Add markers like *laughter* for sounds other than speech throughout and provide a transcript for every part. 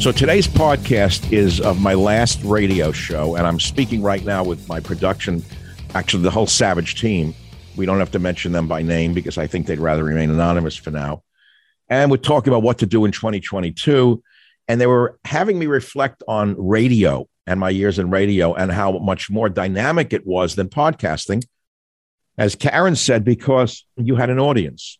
So today's podcast is of my last radio show, and I'm speaking right now with my production actually the whole Savage team. We don't have to mention them by name because I think they'd rather remain anonymous for now. And we're talking about what to do in 2022. And they were having me reflect on radio and my years in radio and how much more dynamic it was than podcasting. As Karen said, because you had an audience.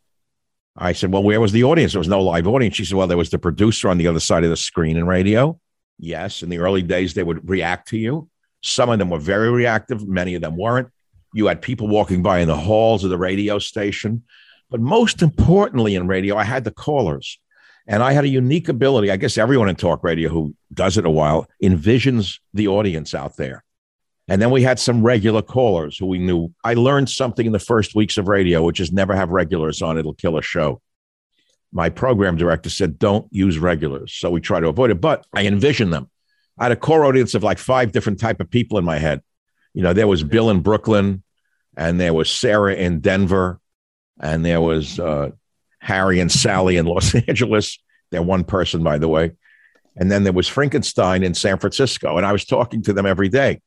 I said, Well, where was the audience? There was no live audience. She said, Well, there was the producer on the other side of the screen in radio. Yes, in the early days, they would react to you. Some of them were very reactive, many of them weren't. You had people walking by in the halls of the radio station. But most importantly, in radio, I had the callers. And I had a unique ability. I guess everyone in talk radio who does it a while envisions the audience out there. And then we had some regular callers who we knew. I learned something in the first weeks of radio, which is never have regulars on, it'll kill a show. My program director said, don't use regulars. So we try to avoid it, but I envision them. I had a core audience of like five different type of people in my head. You know, there was Bill in Brooklyn, and there was Sarah in Denver, and there was uh, Harry and Sally in Los *laughs* Angeles. They're one person, by the way. And then there was Frankenstein in San Francisco. And I was talking to them every day.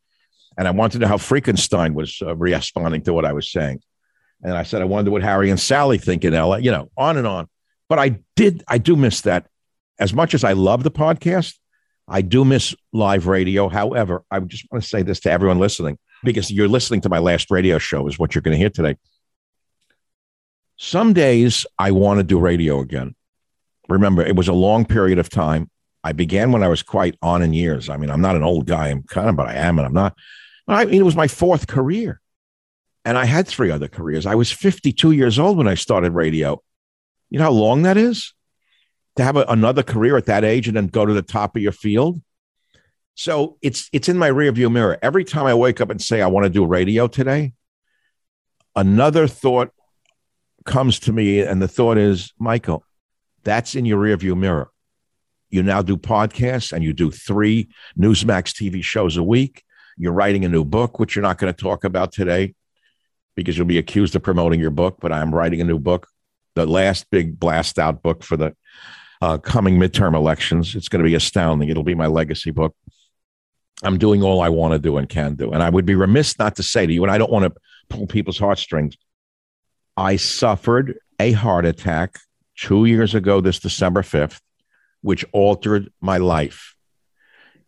And I wanted to know how Frankenstein was uh, responding to what I was saying. And I said, I wonder what Harry and Sally think in LA, you know, on and on. But I did, I do miss that. As much as I love the podcast, I do miss live radio. However, I just want to say this to everyone listening because you're listening to my last radio show, is what you're going to hear today. Some days I want to do radio again. Remember, it was a long period of time. I began when I was quite on in years. I mean, I'm not an old guy. I'm kind of, but I am, and I'm not. I mean, it was my fourth career. And I had three other careers. I was 52 years old when I started radio. You know how long that is? To have a, another career at that age and then go to the top of your field. So it's it's in my rearview mirror. Every time I wake up and say I want to do radio today, another thought comes to me, and the thought is, Michael, that's in your rearview mirror. You now do podcasts and you do three Newsmax TV shows a week. You're writing a new book, which you're not going to talk about today because you'll be accused of promoting your book. But I'm writing a new book, the last big blast out book for the uh, coming midterm elections. It's going to be astounding. It'll be my legacy book. I'm doing all I want to do and can do. And I would be remiss not to say to you, and I don't want to pull people's heartstrings. I suffered a heart attack two years ago, this December 5th, which altered my life.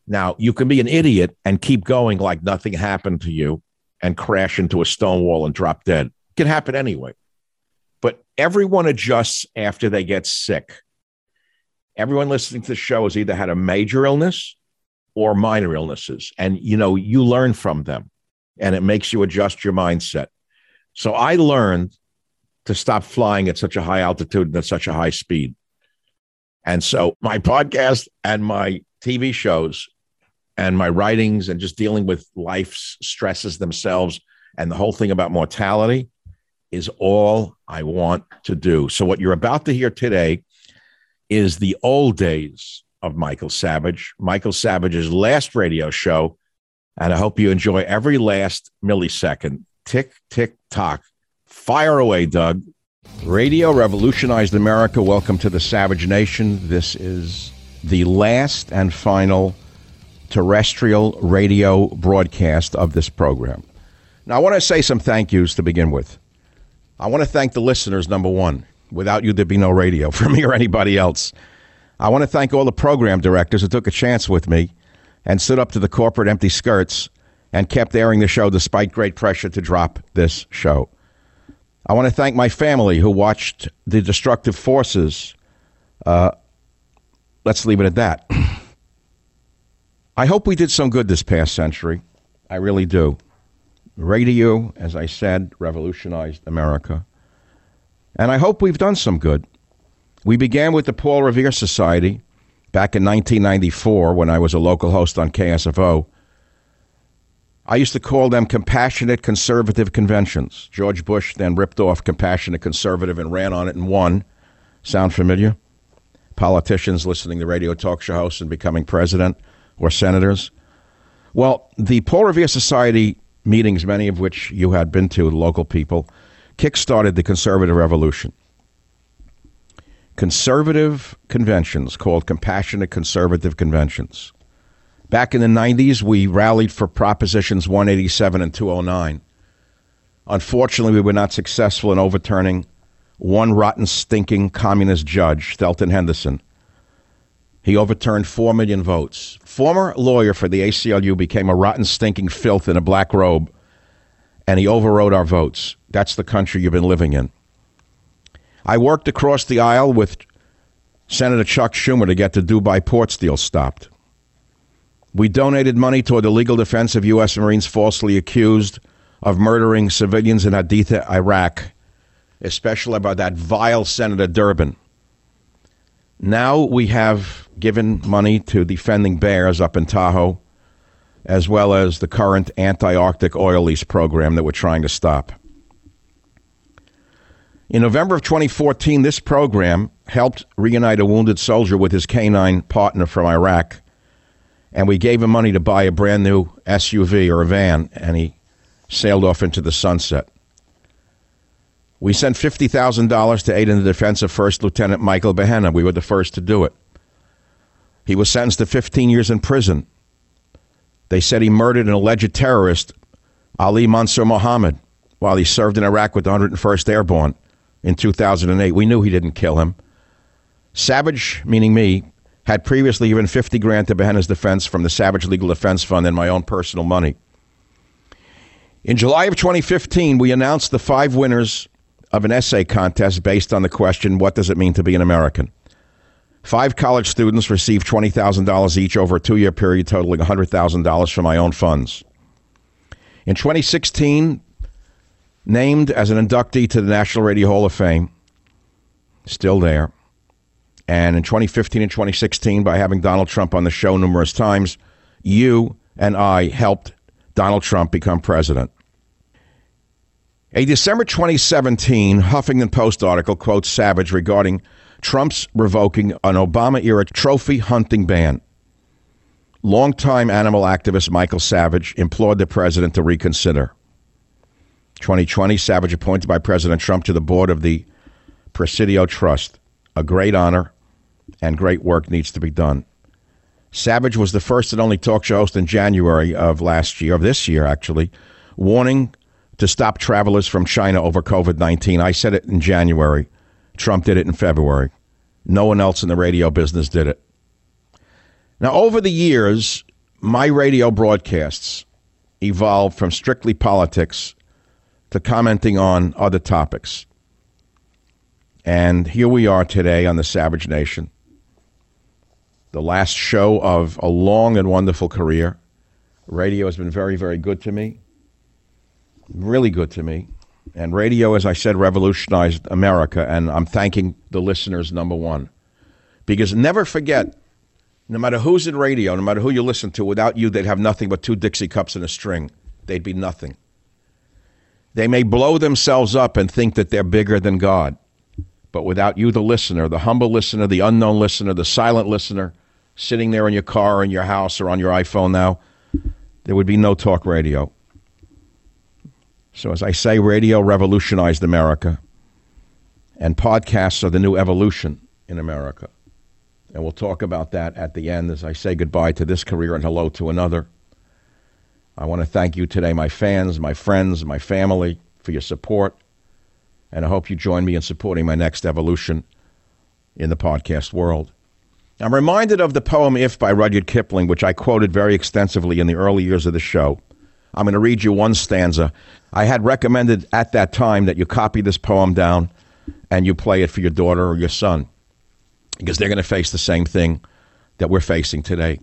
Now, you can be an idiot and keep going like nothing happened to you and crash into a stone wall and drop dead. It can happen anyway. But everyone adjusts after they get sick. Everyone listening to the show has either had a major illness or minor illnesses. And, you know, you learn from them and it makes you adjust your mindset. So I learned to stop flying at such a high altitude and at such a high speed. And so my podcast and my TV shows and my writings and just dealing with life's stresses themselves and the whole thing about mortality is all I want to do. So, what you're about to hear today is the old days of Michael Savage, Michael Savage's last radio show. And I hope you enjoy every last millisecond. Tick, tick, tock. Fire away, Doug. Radio revolutionized America. Welcome to the Savage Nation. This is the last and final terrestrial radio broadcast of this program. Now, I want to say some thank yous to begin with. I want to thank the listeners, number one. Without you, there'd be no radio *laughs* for me or anybody else. I want to thank all the program directors who took a chance with me and stood up to the corporate empty skirts and kept airing the show despite great pressure to drop this show. I want to thank my family who watched the destructive forces. Uh, let's leave it at that. *clears throat* I hope we did some good this past century. I really do. Radio, as I said, revolutionized America. And I hope we've done some good. We began with the Paul Revere Society back in 1994 when I was a local host on KSFO. I used to call them compassionate conservative conventions. George Bush then ripped off compassionate conservative and ran on it and won. Sound familiar? Politicians listening to radio talk show hosts and becoming president or senators. Well, the Paul Revere Society meetings, many of which you had been to, local people, kickstarted the conservative revolution. Conservative conventions called compassionate conservative conventions. Back in the 90s, we rallied for Propositions 187 and 209, Unfortunately, we were not successful in overturning one rotten, stinking communist judge, Thelton Henderson. He overturned 4 million votes. Former lawyer for the ACLU became a rotten, stinking filth in a black robe, and he overrode our votes. That's the country you've been living in. I worked across the aisle with Senator Chuck Schumer to get the Dubai port deal stopped. We donated money toward the legal defense of U.S. Marines falsely accused of murdering civilians in Haditha, Iraq, especially by that vile Senator Durbin. Now we have given money to defending bears up in Tahoe, as well as the current anti Arctic oil lease program that we're trying to stop. In November of 2014, this program helped reunite a wounded soldier with his canine partner from Iraq, and we gave him money to buy a brand new SUV or a van, and he sailed off into the sunset. We sent $50,000 to aid in the defense of First Lieutenant Michael Behenna. We were the first to do it. He was sentenced to 15 years in prison. They said he murdered an alleged terrorist, Ali Mansur Mohammed, while he served in Iraq with the 101st Airborne in 2008. We knew he didn't kill him. Savage, meaning me, had previously given 50 grand to Behenna's defense from the Savage Legal Defense Fund and my own personal money. In July of 2015, we announced the five winners of an essay contest based on the question, What does it mean to be an American? Five college students received $20,000 each over a two year period, totaling $100,000 from my own funds. In 2016, named as an inductee to the National Radio Hall of Fame, still there. And in 2015 and 2016, by having Donald Trump on the show numerous times, you and I helped Donald Trump become president. A December 2017 Huffington Post article quotes Savage regarding Trump's revoking an Obama era trophy hunting ban. Longtime animal activist Michael Savage implored the president to reconsider. 2020, Savage appointed by President Trump to the board of the Presidio Trust. A great honor and great work needs to be done. Savage was the first and only talk show host in January of last year, of this year actually, warning to stop travelers from China over COVID 19. I said it in January. Trump did it in February. No one else in the radio business did it. Now, over the years, my radio broadcasts evolved from strictly politics to commenting on other topics. And here we are today on the Savage Nation, the last show of a long and wonderful career. Radio has been very, very good to me really good to me. And radio, as I said, revolutionized America. And I'm thanking the listeners, number one. Because never forget, no matter who's in radio, no matter who you listen to, without you, they'd have nothing but two Dixie cups and a string. They'd be nothing. They may blow themselves up and think that they're bigger than God. But without you, the listener, the humble listener, the unknown listener, the silent listener, sitting there in your car, in your house, or on your iPhone now, there would be no talk radio. So, as I say, radio revolutionized America, and podcasts are the new evolution in America. And we'll talk about that at the end as I say goodbye to this career and hello to another. I want to thank you today, my fans, my friends, my family, for your support. And I hope you join me in supporting my next evolution in the podcast world. I'm reminded of the poem If by Rudyard Kipling, which I quoted very extensively in the early years of the show. I'm going to read you one stanza. I had recommended at that time that you copy this poem down and you play it for your daughter or your son because they're going to face the same thing that we're facing today.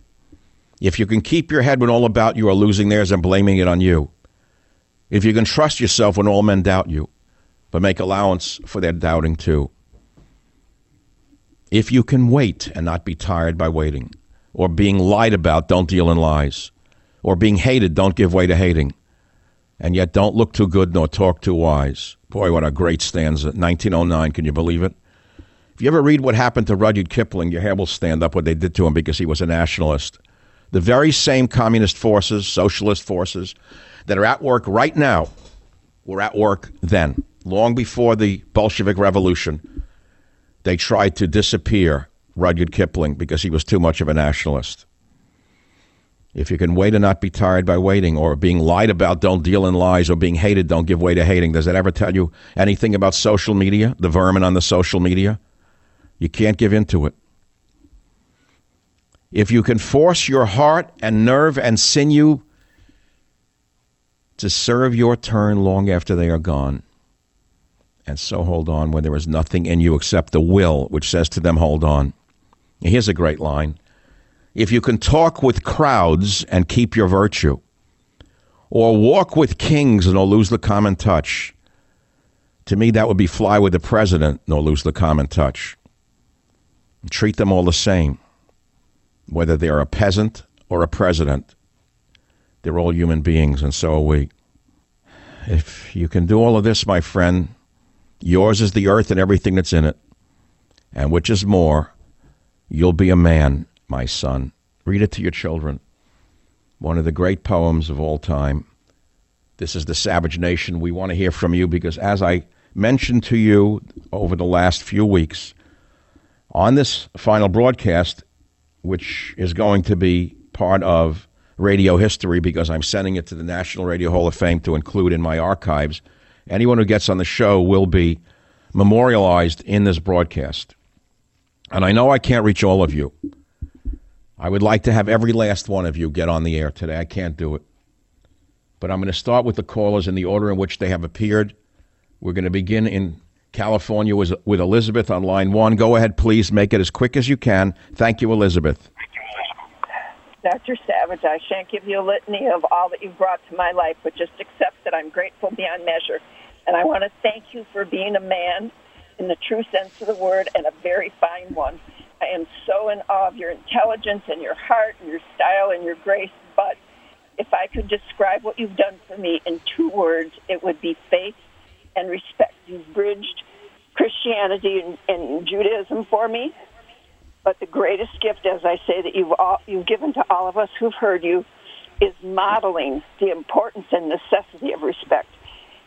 If you can keep your head when all about you are losing theirs and blaming it on you, if you can trust yourself when all men doubt you, but make allowance for their doubting too, if you can wait and not be tired by waiting, or being lied about, don't deal in lies or being hated, don't give way to hating. And yet don't look too good nor talk too wise. Boy, what a great stanza. 1909, can you believe it? If you ever read what happened to Rudyard Kipling, your hair will stand up what they did to him because he was a nationalist. The very same communist forces, socialist forces, that are at work right now were at work then, long before the Bolshevik Revolution. They tried to disappear Rudyard Kipling because he was too much of a nationalist. If you can wait and not be tired by waiting, or being lied about, don't deal in lies, or being hated, don't give way to hating. Does that ever tell you anything about social media, the vermin on the social media? You can't give in to it. If you can force your heart and nerve and sinew to serve your turn long after they are gone, and so hold on when there is nothing in you except the will which says to them, hold on. Here's a great line if you can talk with crowds and keep your virtue, or walk with kings and not lose the common touch, to me that would be fly with the president nor lose the common touch. Treat them all the same, whether they're a peasant or a president. They're all human beings, and so are we. If you can do all of this, my friend, yours is the earth and everything that's in it. And which is more, you'll be a man my son. Read it to your children. One of the great poems of all time. This is the Savage Nation. We want to hear from you because, as I mentioned to you over the last few weeks, on this final broadcast, which is going to be part of radio history because I'm sending it to the National Radio Hall of Fame to include in my archives, anyone who gets on the show will be memorialized in this broadcast. And I know I can't reach all of you. I would like to have every last one of you get on the air today. I can't do it. But I'm going to start with the callers in the order in which they have appeared. We're going to begin in California with, with Elizabeth on line one. Go ahead, please. Make it as quick as you can. Thank you, Elizabeth. Dr. Savage, I shan't give you a litany of all that you've brought to my life, but just accept that I'm grateful beyond measure. And I want to thank you for being a man in the true sense of the word and a very fine one. I am so in awe of your intelligence and your heart and your style and your grace. But if I could describe what you've done for me in two words, it would be faith and respect. You've bridged Christianity and, and Judaism for me. But the greatest gift, as I say, that you've, all, you've given to all of us who've heard you is modeling the importance and necessity of respect.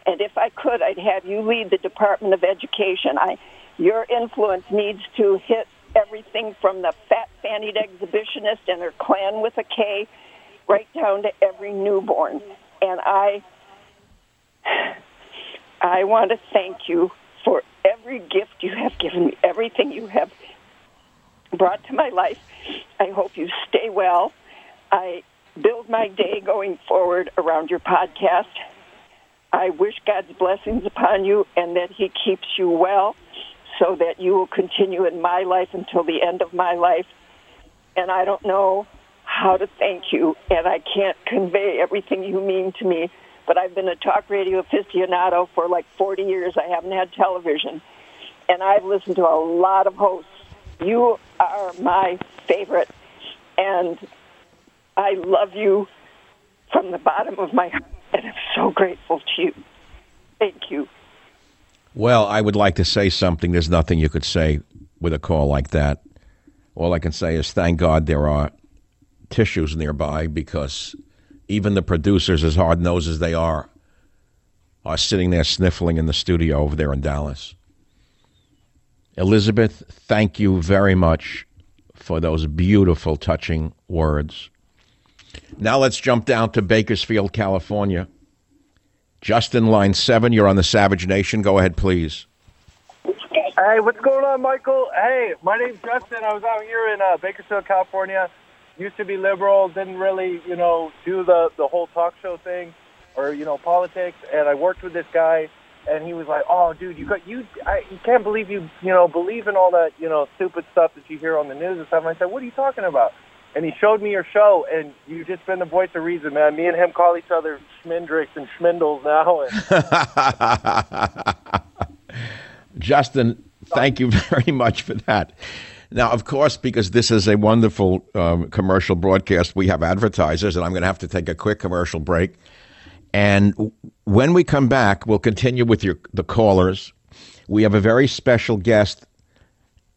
And if I could, I'd have you lead the Department of Education. I, your influence needs to hit everything from the fat fannied exhibitionist and her clan with a K right down to every newborn. And I I want to thank you for every gift you have given me, everything you have brought to my life. I hope you stay well. I build my day going forward around your podcast. I wish God's blessings upon you and that He keeps you well so that you will continue in my life until the end of my life. And I don't know how to thank you, and I can't convey everything you mean to me. But I've been a talk radio aficionado for like 40 years. I haven't had television. And I've listened to a lot of hosts. You are my favorite. And I love you from the bottom of my heart. And I'm so grateful to you. Thank you. Well, I would like to say something. There's nothing you could say with a call like that. All I can say is thank God there are tissues nearby because even the producers, as hard nosed as they are, are sitting there sniffling in the studio over there in Dallas. Elizabeth, thank you very much for those beautiful, touching words. Now let's jump down to Bakersfield, California. Justin, line seven, you're on the Savage Nation. Go ahead, please. Hey, what's going on, Michael? Hey, my name's Justin. I was out here in uh, Bakersfield, California. Used to be liberal, didn't really, you know, do the the whole talk show thing or you know politics. And I worked with this guy, and he was like, "Oh, dude, you got you, I, you can't believe you, you know, believe in all that, you know, stupid stuff that you hear on the news and stuff." And I said, "What are you talking about?" And he showed me your show, and you've just been the voice of reason, man. Me and him call each other Schmendricks and Schmindles now. *laughs* Justin, thank you *laughs* very much for that. Now, of course, because this is a wonderful um, commercial broadcast, we have advertisers, and I'm going to have to take a quick commercial break. And when we come back, we'll continue with your the callers. We have a very special guest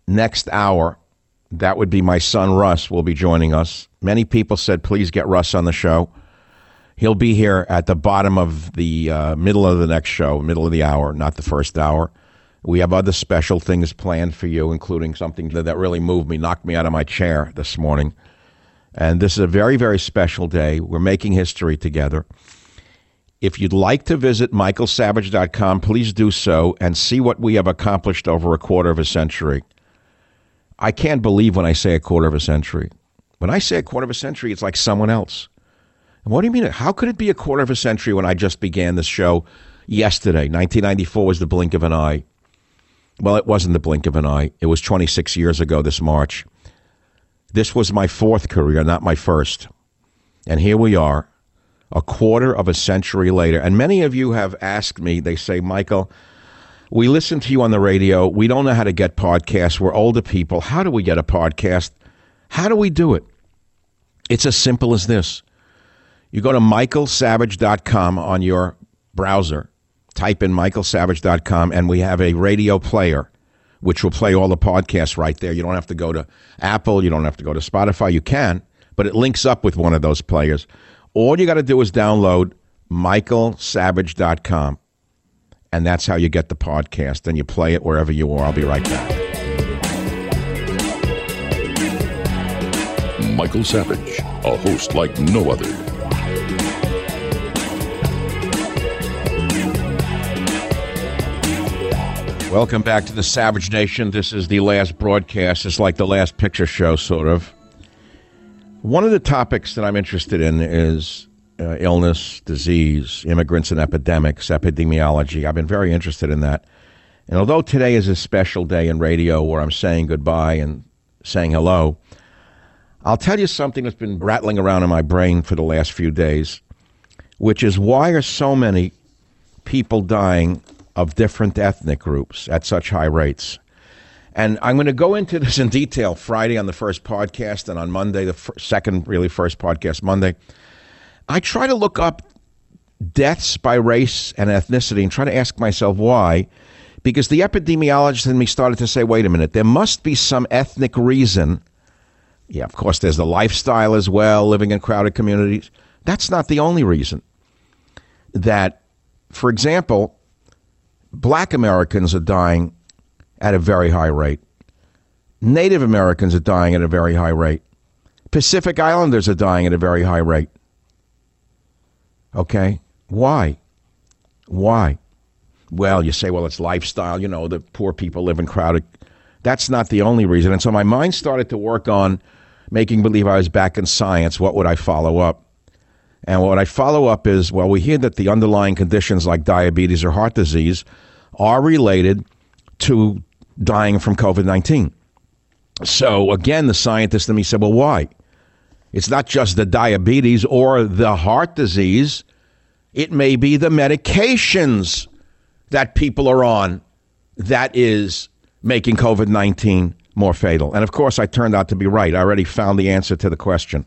next hour that would be my son Russ will be joining us. Many people said, please get Russ on the show. He'll be here at the bottom of the uh, middle of the next show, middle of the hour, not the first hour. We have other special things planned for you, including something that, that really moved me, knocked me out of my chair this morning. And this is a very, very special day. We're making history together. If you'd like to visit michaelsavage.com, please do so and see what we have accomplished over a quarter of a century. I can't believe when I say a quarter of a century. When I say a quarter of a century, it's like someone else. And what do you mean? How could it be a quarter of a century when I just began this show yesterday? 1994 was the blink of an eye. Well, it wasn't the blink of an eye. It was 26 years ago this March. This was my fourth career, not my first. And here we are, a quarter of a century later. And many of you have asked me, they say, Michael, we listen to you on the radio. We don't know how to get podcasts. We're older people. How do we get a podcast? How do we do it? It's as simple as this. You go to michaelsavage.com on your browser, type in michaelsavage.com, and we have a radio player which will play all the podcasts right there. You don't have to go to Apple, you don't have to go to Spotify. You can, but it links up with one of those players. All you got to do is download michaelsavage.com, and that's how you get the podcast, and you play it wherever you are. I'll be right back. Michael Savage, a host like no other. Welcome back to the Savage Nation. This is the last broadcast. It's like the last picture show, sort of. One of the topics that I'm interested in is uh, illness, disease, immigrants and epidemics, epidemiology. I've been very interested in that. And although today is a special day in radio where I'm saying goodbye and saying hello, I'll tell you something that's been rattling around in my brain for the last few days, which is why are so many people dying of different ethnic groups at such high rates. And I'm going to go into this in detail Friday on the first podcast and on Monday, the f- second, really first podcast, Monday. I try to look up deaths by race and ethnicity and try to ask myself why. Because the epidemiologist in me started to say, wait a minute, there must be some ethnic reason. Yeah, of course, there's the lifestyle as well, living in crowded communities. That's not the only reason. That, for example, black Americans are dying at a very high rate. Native Americans are dying at a very high rate. Pacific Islanders are dying at a very high rate. Okay? Why? Why? Well, you say, well, it's lifestyle. You know, the poor people live in crowded. That's not the only reason. And so my mind started to work on making believe I was back in science. What would I follow up? And what I follow up is well, we hear that the underlying conditions like diabetes or heart disease are related to dying from COVID 19. So again, the scientist in me said, well, why? It's not just the diabetes or the heart disease, it may be the medications that people are on that is making COVID 19 more fatal. And of course, I turned out to be right. I already found the answer to the question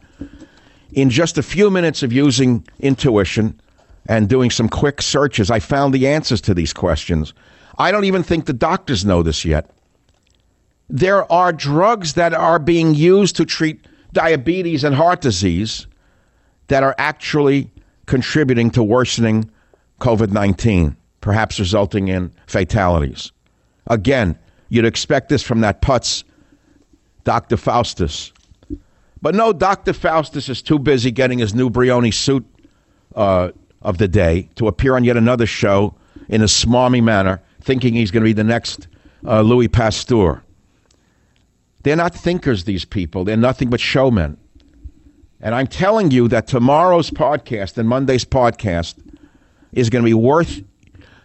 in just a few minutes of using intuition and doing some quick searches, I found the answers to these questions. I don't even think the doctors know this yet. There are drugs that are being used to treat diabetes and heart disease that are actually contributing to worsening COVID 19, perhaps resulting in fatalities. Again, you'd expect this from that putz, Dr. Faustus. But no, Dr. Faustus is too busy getting his new Brioni suit uh, of the day to appear on yet another show in a smarmy manner, thinking he's going to be the next uh, Louis Pasteur. They're not thinkers, these people. They're nothing but showmen. And I'm telling you that tomorrow's podcast and Monday's podcast is going to be worth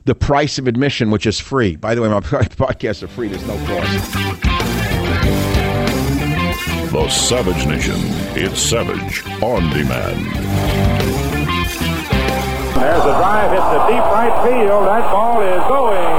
the price of admission, which is free. By the way, my *laughs* podcasts are free, there's no cost. The Savage Nation. It's Savage on demand. There's a drive hit to deep right field. That ball is going, going.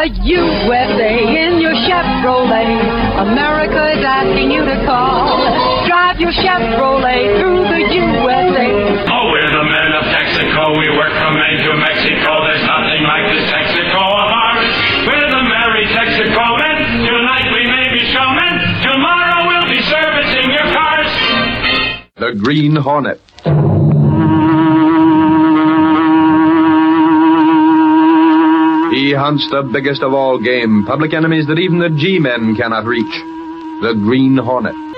The USA in your Chevrolet. America is asking you to call. Drive your Chevrolet through the USA. Oh, we're the men of Texaco. We work from Maine to Mexico. There's nothing like this Texaco of ours. We're the merry Texaco men. Tonight we may be showmen. Tomorrow we'll be servicing your cars. The Green Hornet. He hunts the biggest of all game, public enemies that even the G-men cannot reach. The Green Hornet.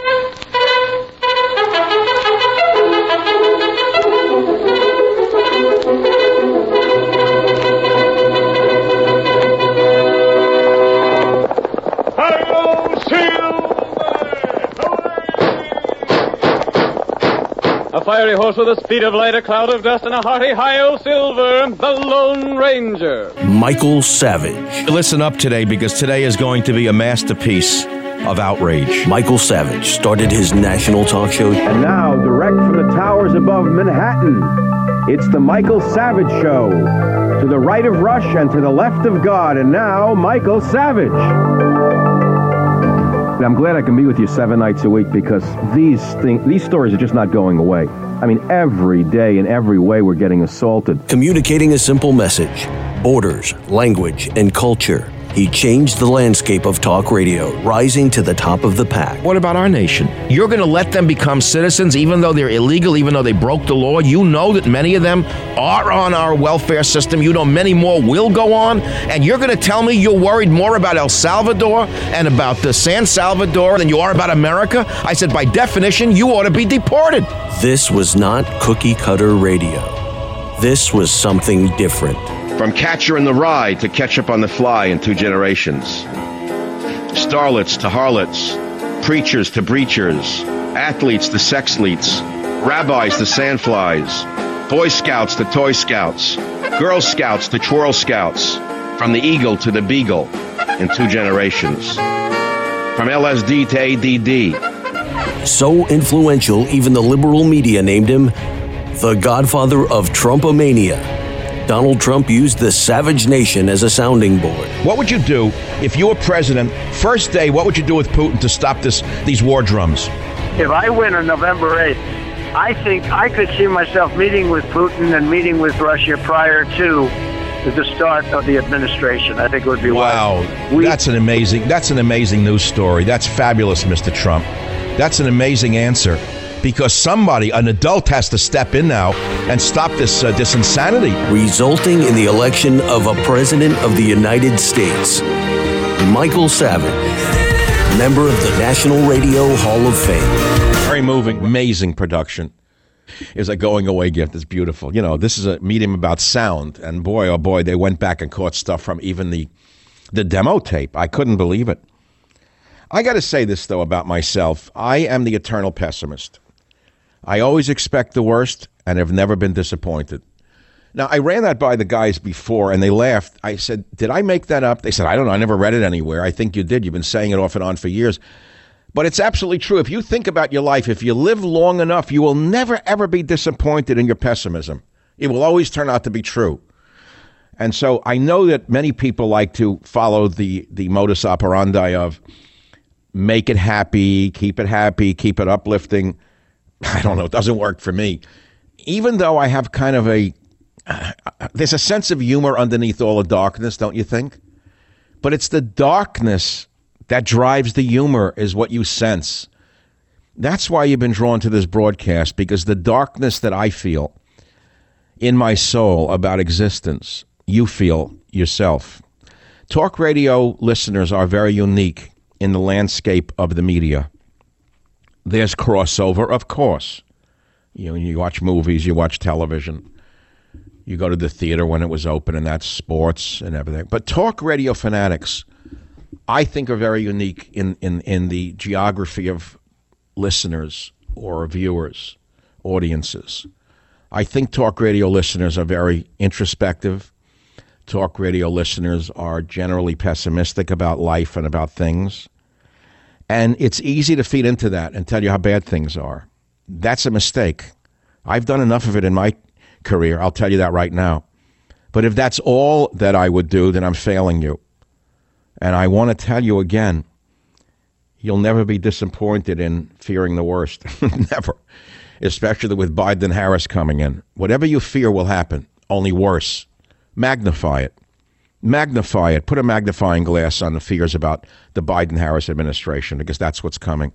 A fiery horse with the speed of light, a cloud of dust, and a hearty high silver, the Lone Ranger. Michael Savage. Listen up today because today is going to be a masterpiece of outrage. Michael Savage started his national talk show. And now, direct from the towers above Manhattan, it's the Michael Savage Show. To the right of Rush and to the left of God. And now, Michael Savage. I'm glad I can be with you seven nights a week because these things, these stories are just not going away. I mean, every day in every way we're getting assaulted. Communicating a simple message, borders, language, and culture. He changed the landscape of talk radio, rising to the top of the pack. What about our nation? You're going to let them become citizens even though they're illegal, even though they broke the law? You know that many of them are on our welfare system. You know many more will go on. And you're going to tell me you're worried more about El Salvador and about the San Salvador than you are about America? I said, by definition, you ought to be deported. This was not cookie cutter radio. This was something different. From Catcher in the Rye to Ketchup on the Fly in two generations. Starlets to harlots, preachers to breachers, athletes to sexleets, rabbis to sandflies, Boy Scouts to Toy Scouts, Girl Scouts to Twirl Scouts, from the Eagle to the Beagle in two generations. From LSD to ADD. So influential, even the liberal media named him the godfather of Trumpomania. Donald Trump used the savage nation as a sounding board. What would you do if you were president? First day, what would you do with Putin to stop this these war drums? If I win on November 8th, I think I could see myself meeting with Putin and meeting with Russia prior to the start of the administration. I think it would be wow. We, that's an amazing. That's an amazing news story. That's fabulous, Mr. Trump. That's an amazing answer because somebody, an adult, has to step in now and stop this uh, this insanity. Resulting in the election of a president of the United States, Michael Savage, member of the National Radio Hall of Fame. Very moving, amazing production. Is a going away gift. It's beautiful. You know, this is a medium about sound, and boy, oh boy, they went back and caught stuff from even the the demo tape. I couldn't believe it. I got to say this though about myself. I am the eternal pessimist. I always expect the worst and have never been disappointed. Now, I ran that by the guys before and they laughed. I said, Did I make that up? They said, I don't know. I never read it anywhere. I think you did. You've been saying it off and on for years. But it's absolutely true. If you think about your life, if you live long enough, you will never, ever be disappointed in your pessimism. It will always turn out to be true. And so I know that many people like to follow the, the modus operandi of make it happy, keep it happy, keep it uplifting. *laughs* I don't know, it doesn't work for me. Even though I have kind of a, uh, there's a sense of humor underneath all the darkness, don't you think? But it's the darkness that drives the humor, is what you sense. That's why you've been drawn to this broadcast, because the darkness that I feel in my soul about existence, you feel yourself. Talk radio listeners are very unique in the landscape of the media. There's crossover, of course. You know, you watch movies, you watch television, you go to the theater when it was open, and that's sports and everything. But talk radio fanatics, I think, are very unique in, in, in the geography of listeners or viewers, audiences. I think talk radio listeners are very introspective. Talk radio listeners are generally pessimistic about life and about things. And it's easy to feed into that and tell you how bad things are. That's a mistake. I've done enough of it in my career. I'll tell you that right now. But if that's all that I would do, then I'm failing you. And I want to tell you again you'll never be disappointed in fearing the worst. *laughs* never. Especially with Biden Harris coming in. Whatever you fear will happen, only worse. Magnify it magnify it, put a magnifying glass on the fears about the Biden Harris administration because that's what's coming.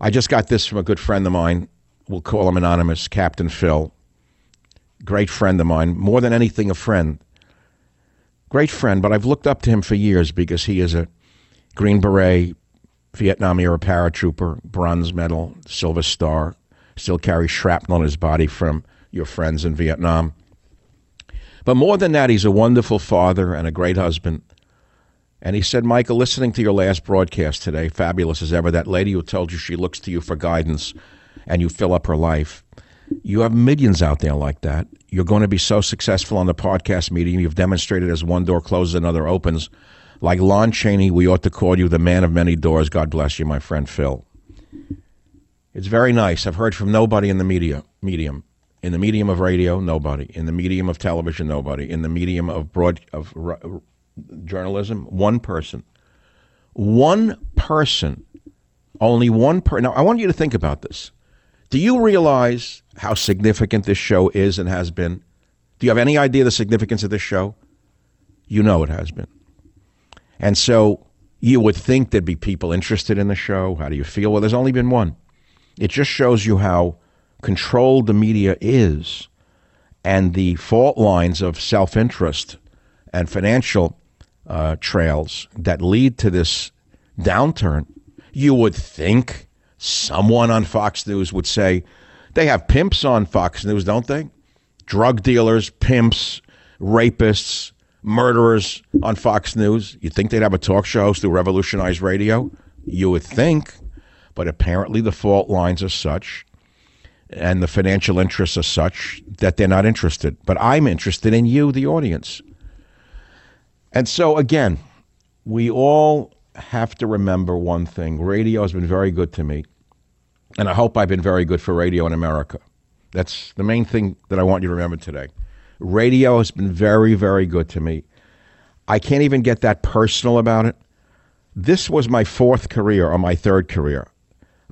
I just got this from a good friend of mine. We'll call him anonymous, Captain Phil. Great friend of mine, more than anything, a friend. Great friend, but I've looked up to him for years because he is a Green Beret, Vietnam era paratrooper, bronze medal, Silver Star, still carries shrapnel in his body from your friends in Vietnam. But more than that, he's a wonderful father and a great husband. And he said, Michael, listening to your last broadcast today, fabulous as ever, that lady who told you she looks to you for guidance and you fill up her life. You have millions out there like that. You're going to be so successful on the podcast medium. You've demonstrated as one door closes, another opens. Like Lon Chaney, we ought to call you the man of many doors. God bless you, my friend Phil. It's very nice. I've heard from nobody in the media medium. In the medium of radio, nobody. In the medium of television, nobody. In the medium of broad of r- journalism, one person. One person. Only one person. Now, I want you to think about this. Do you realize how significant this show is and has been? Do you have any idea the significance of this show? You know it has been. And so you would think there'd be people interested in the show. How do you feel? Well, there's only been one. It just shows you how controlled the media is and the fault lines of self interest and financial uh, trails that lead to this downturn. You would think someone on Fox News would say, they have pimps on Fox News, don't they? Drug dealers, pimps, rapists, murderers on Fox News. You'd think they'd have a talk show host who revolutionize radio? You would think. But apparently the fault lines are such and the financial interests are such that they're not interested. But I'm interested in you, the audience. And so, again, we all have to remember one thing radio has been very good to me. And I hope I've been very good for radio in America. That's the main thing that I want you to remember today. Radio has been very, very good to me. I can't even get that personal about it. This was my fourth career or my third career.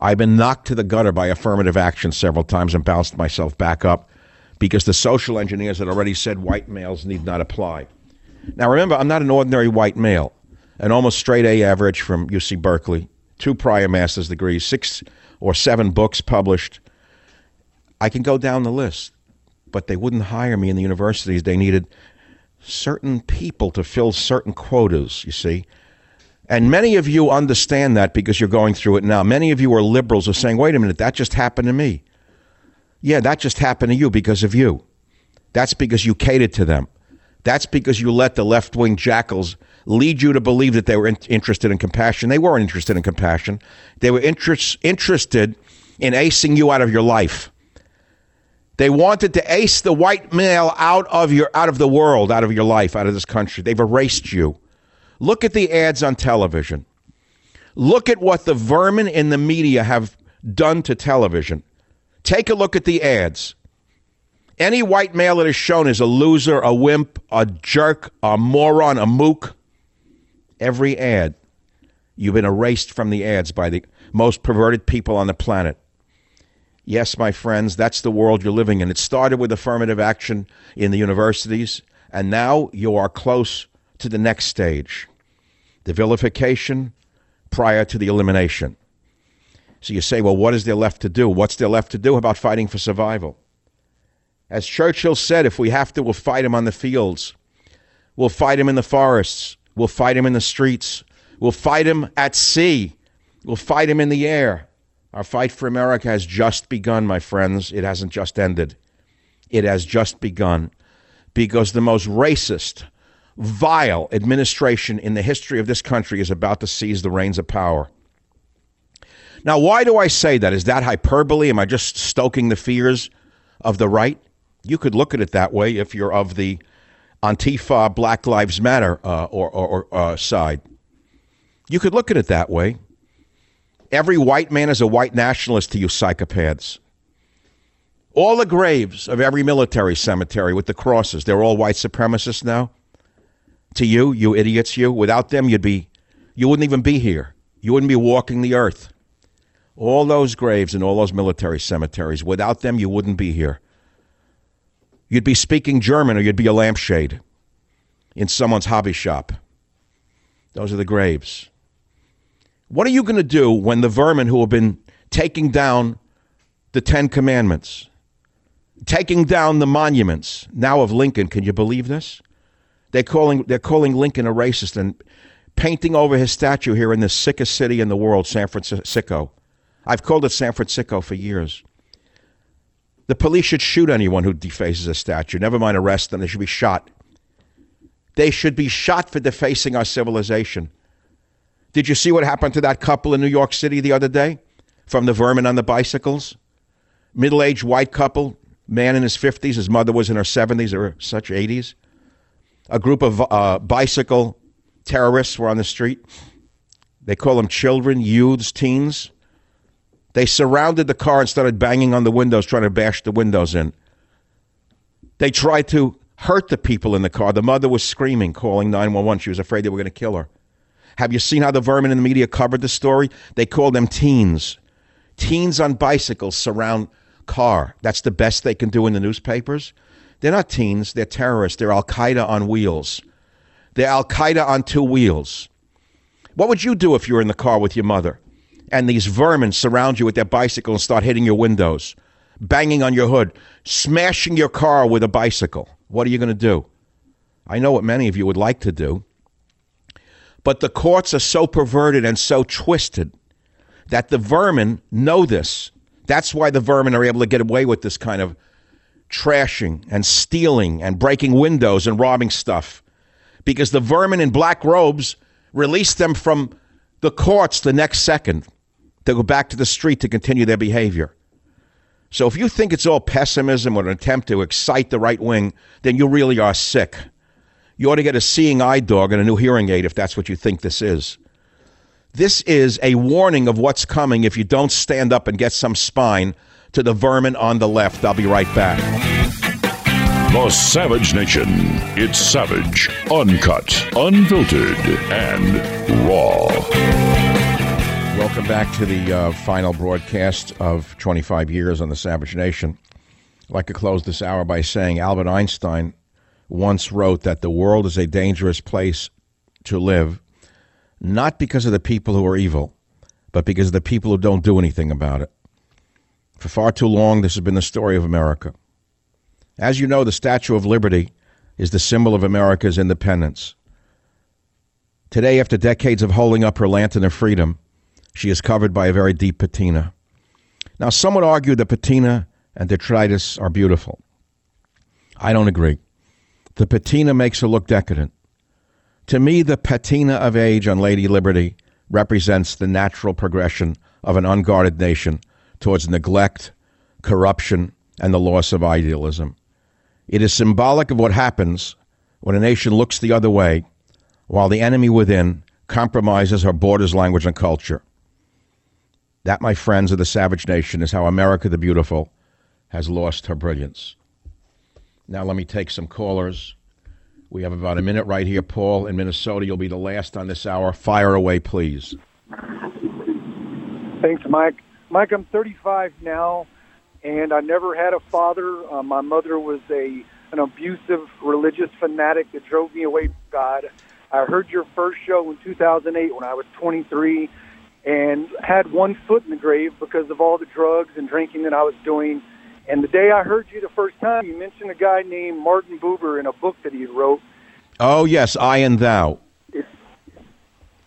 I've been knocked to the gutter by affirmative action several times and bounced myself back up because the social engineers had already said white males need not apply. Now, remember, I'm not an ordinary white male, an almost straight A average from UC Berkeley, two prior master's degrees, six or seven books published. I can go down the list, but they wouldn't hire me in the universities. They needed certain people to fill certain quotas, you see. And many of you understand that because you're going through it now. Many of you are liberals are saying, wait a minute, that just happened to me. Yeah, that just happened to you because of you. That's because you catered to them. That's because you let the left wing jackals lead you to believe that they were in- interested in compassion. They weren't interested in compassion. They were interest- interested in acing you out of your life. They wanted to ace the white male out of your out of the world, out of your life, out of this country. They've erased you. Look at the ads on television. Look at what the vermin in the media have done to television. Take a look at the ads. Any white male that is shown is a loser, a wimp, a jerk, a moron, a mook. Every ad. You've been erased from the ads by the most perverted people on the planet. Yes, my friends, that's the world you're living in. It started with affirmative action in the universities, and now you are close to the next stage the vilification prior to the elimination. So you say, well, what is there left to do? What's there left to do about fighting for survival? As Churchill said, if we have to, we'll fight him on the fields. We'll fight him in the forests. We'll fight him in the streets. We'll fight him at sea. We'll fight him in the air. Our fight for America has just begun, my friends. It hasn't just ended. It has just begun because the most racist, vile administration in the history of this country is about to seize the reins of power. Now, why do I say that? Is that hyperbole? Am I just stoking the fears of the right? You could look at it that way if you're of the Antifa, Black Lives Matter uh, or, or, uh, side. You could look at it that way. Every white man is a white nationalist to you psychopaths. All the graves of every military cemetery with the crosses, they're all white supremacists now. To you, you idiots, you. Without them, you'd be, you wouldn't even be here. You wouldn't be walking the earth. All those graves and all those military cemeteries, without them, you wouldn't be here. You'd be speaking German or you'd be a lampshade in someone's hobby shop. Those are the graves. What are you going to do when the vermin who have been taking down the Ten Commandments, taking down the monuments now of Lincoln. Can you believe this? They're calling, they're calling Lincoln a racist and painting over his statue here in the sickest city in the world, San Francisco. I've called it San Francisco for years. The police should shoot anyone who defaces a statue. Never mind arrest them, they should be shot. They should be shot for defacing our civilization. Did you see what happened to that couple in New York City the other day? From the vermin on the bicycles? Middle aged white couple, man in his 50s, his mother was in her 70s or such 80s. A group of uh, bicycle terrorists were on the street. They call them children, youths, teens. They surrounded the car and started banging on the windows, trying to bash the windows in. They tried to hurt the people in the car. The mother was screaming, calling 911. She was afraid they were going to kill her. Have you seen how the vermin in the media covered the story? They called them teens. Teens on bicycles surround car. That's the best they can do in the newspapers. They're not teens, they're terrorists. They're Al Qaeda on wheels. They're Al Qaeda on two wheels. What would you do if you were in the car with your mother? and these vermin surround you with their bicycle and start hitting your windows, banging on your hood, smashing your car with a bicycle. What are you going to do? I know what many of you would like to do. But the courts are so perverted and so twisted that the vermin know this. That's why the vermin are able to get away with this kind of trashing and stealing and breaking windows and robbing stuff. Because the vermin in black robes release them from the courts the next second. to go back to the street to continue their behavior. So if you think it's all pessimism or an attempt to excite the right wing, then you really are sick. You ought to get a seeing eye dog and a new hearing aid if that's what you think this is. This is a warning of what's coming if you don't stand up and get some spine to the vermin on the left. I'll be right back. The Savage Nation. It's savage, uncut, unfiltered, and raw. Welcome back to the uh, final broadcast of 25 years on the Savage Nation. I'd like to close this hour by saying Albert Einstein once wrote that the world is a dangerous place to live, not because of the people who are evil, but because of the people who don't do anything about it. For far too long, this has been the story of America. As you know, the Statue of Liberty is the symbol of America's independence. Today, after decades of holding up her lantern of freedom, she is covered by a very deep patina. Now, some would argue that patina and detritus are beautiful. I don't agree. The patina makes her look decadent. To me, the patina of age on Lady Liberty represents the natural progression of an unguarded nation towards neglect, corruption, and the loss of idealism. It is symbolic of what happens when a nation looks the other way while the enemy within compromises her borders, language, and culture. That, my friends of the savage nation, is how America the Beautiful has lost her brilliance. Now, let me take some callers. We have about a minute right here. Paul in Minnesota, you'll be the last on this hour. Fire away, please. Thanks, Mike. Mike, I'm 35 now, and I never had a father. Uh, my mother was a an abusive religious fanatic that drove me away from God. I heard your first show in 2008 when I was 23 and had one foot in the grave because of all the drugs and drinking that I was doing. And the day I heard you the first time, you mentioned a guy named Martin Buber in a book that he wrote. Oh, yes, I and Thou. It,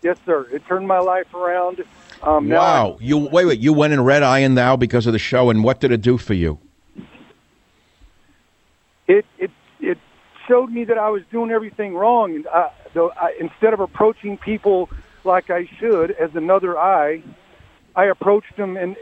yes, sir. It turned my life around. Um, wow. You wait, wait. You went and read I and Thou because of the show, and what did it do for you? It it it showed me that I was doing everything wrong, and I, though I, instead of approaching people like I should as another I, I approached them and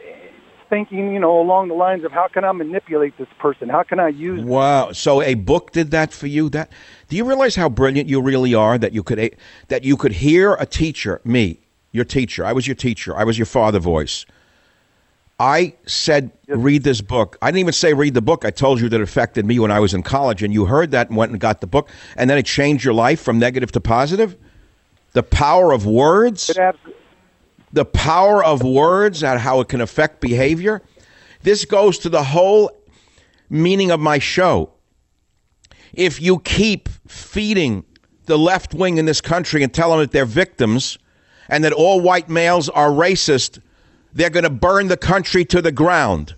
thinking, you know, along the lines of how can I manipulate this person? How can I use? Wow! So a book did that for you. That do you realize how brilliant you really are? That you could that you could hear a teacher, me, your teacher. I was your teacher. I was your father voice. I said, read this book. I didn't even say read the book. I told you that it affected me when I was in college, and you heard that and went and got the book, and then it changed your life from negative to positive. The power of words. The power of words and how it can affect behavior. This goes to the whole meaning of my show. If you keep feeding the left wing in this country and tell them that they're victims and that all white males are racist, they're going to burn the country to the ground.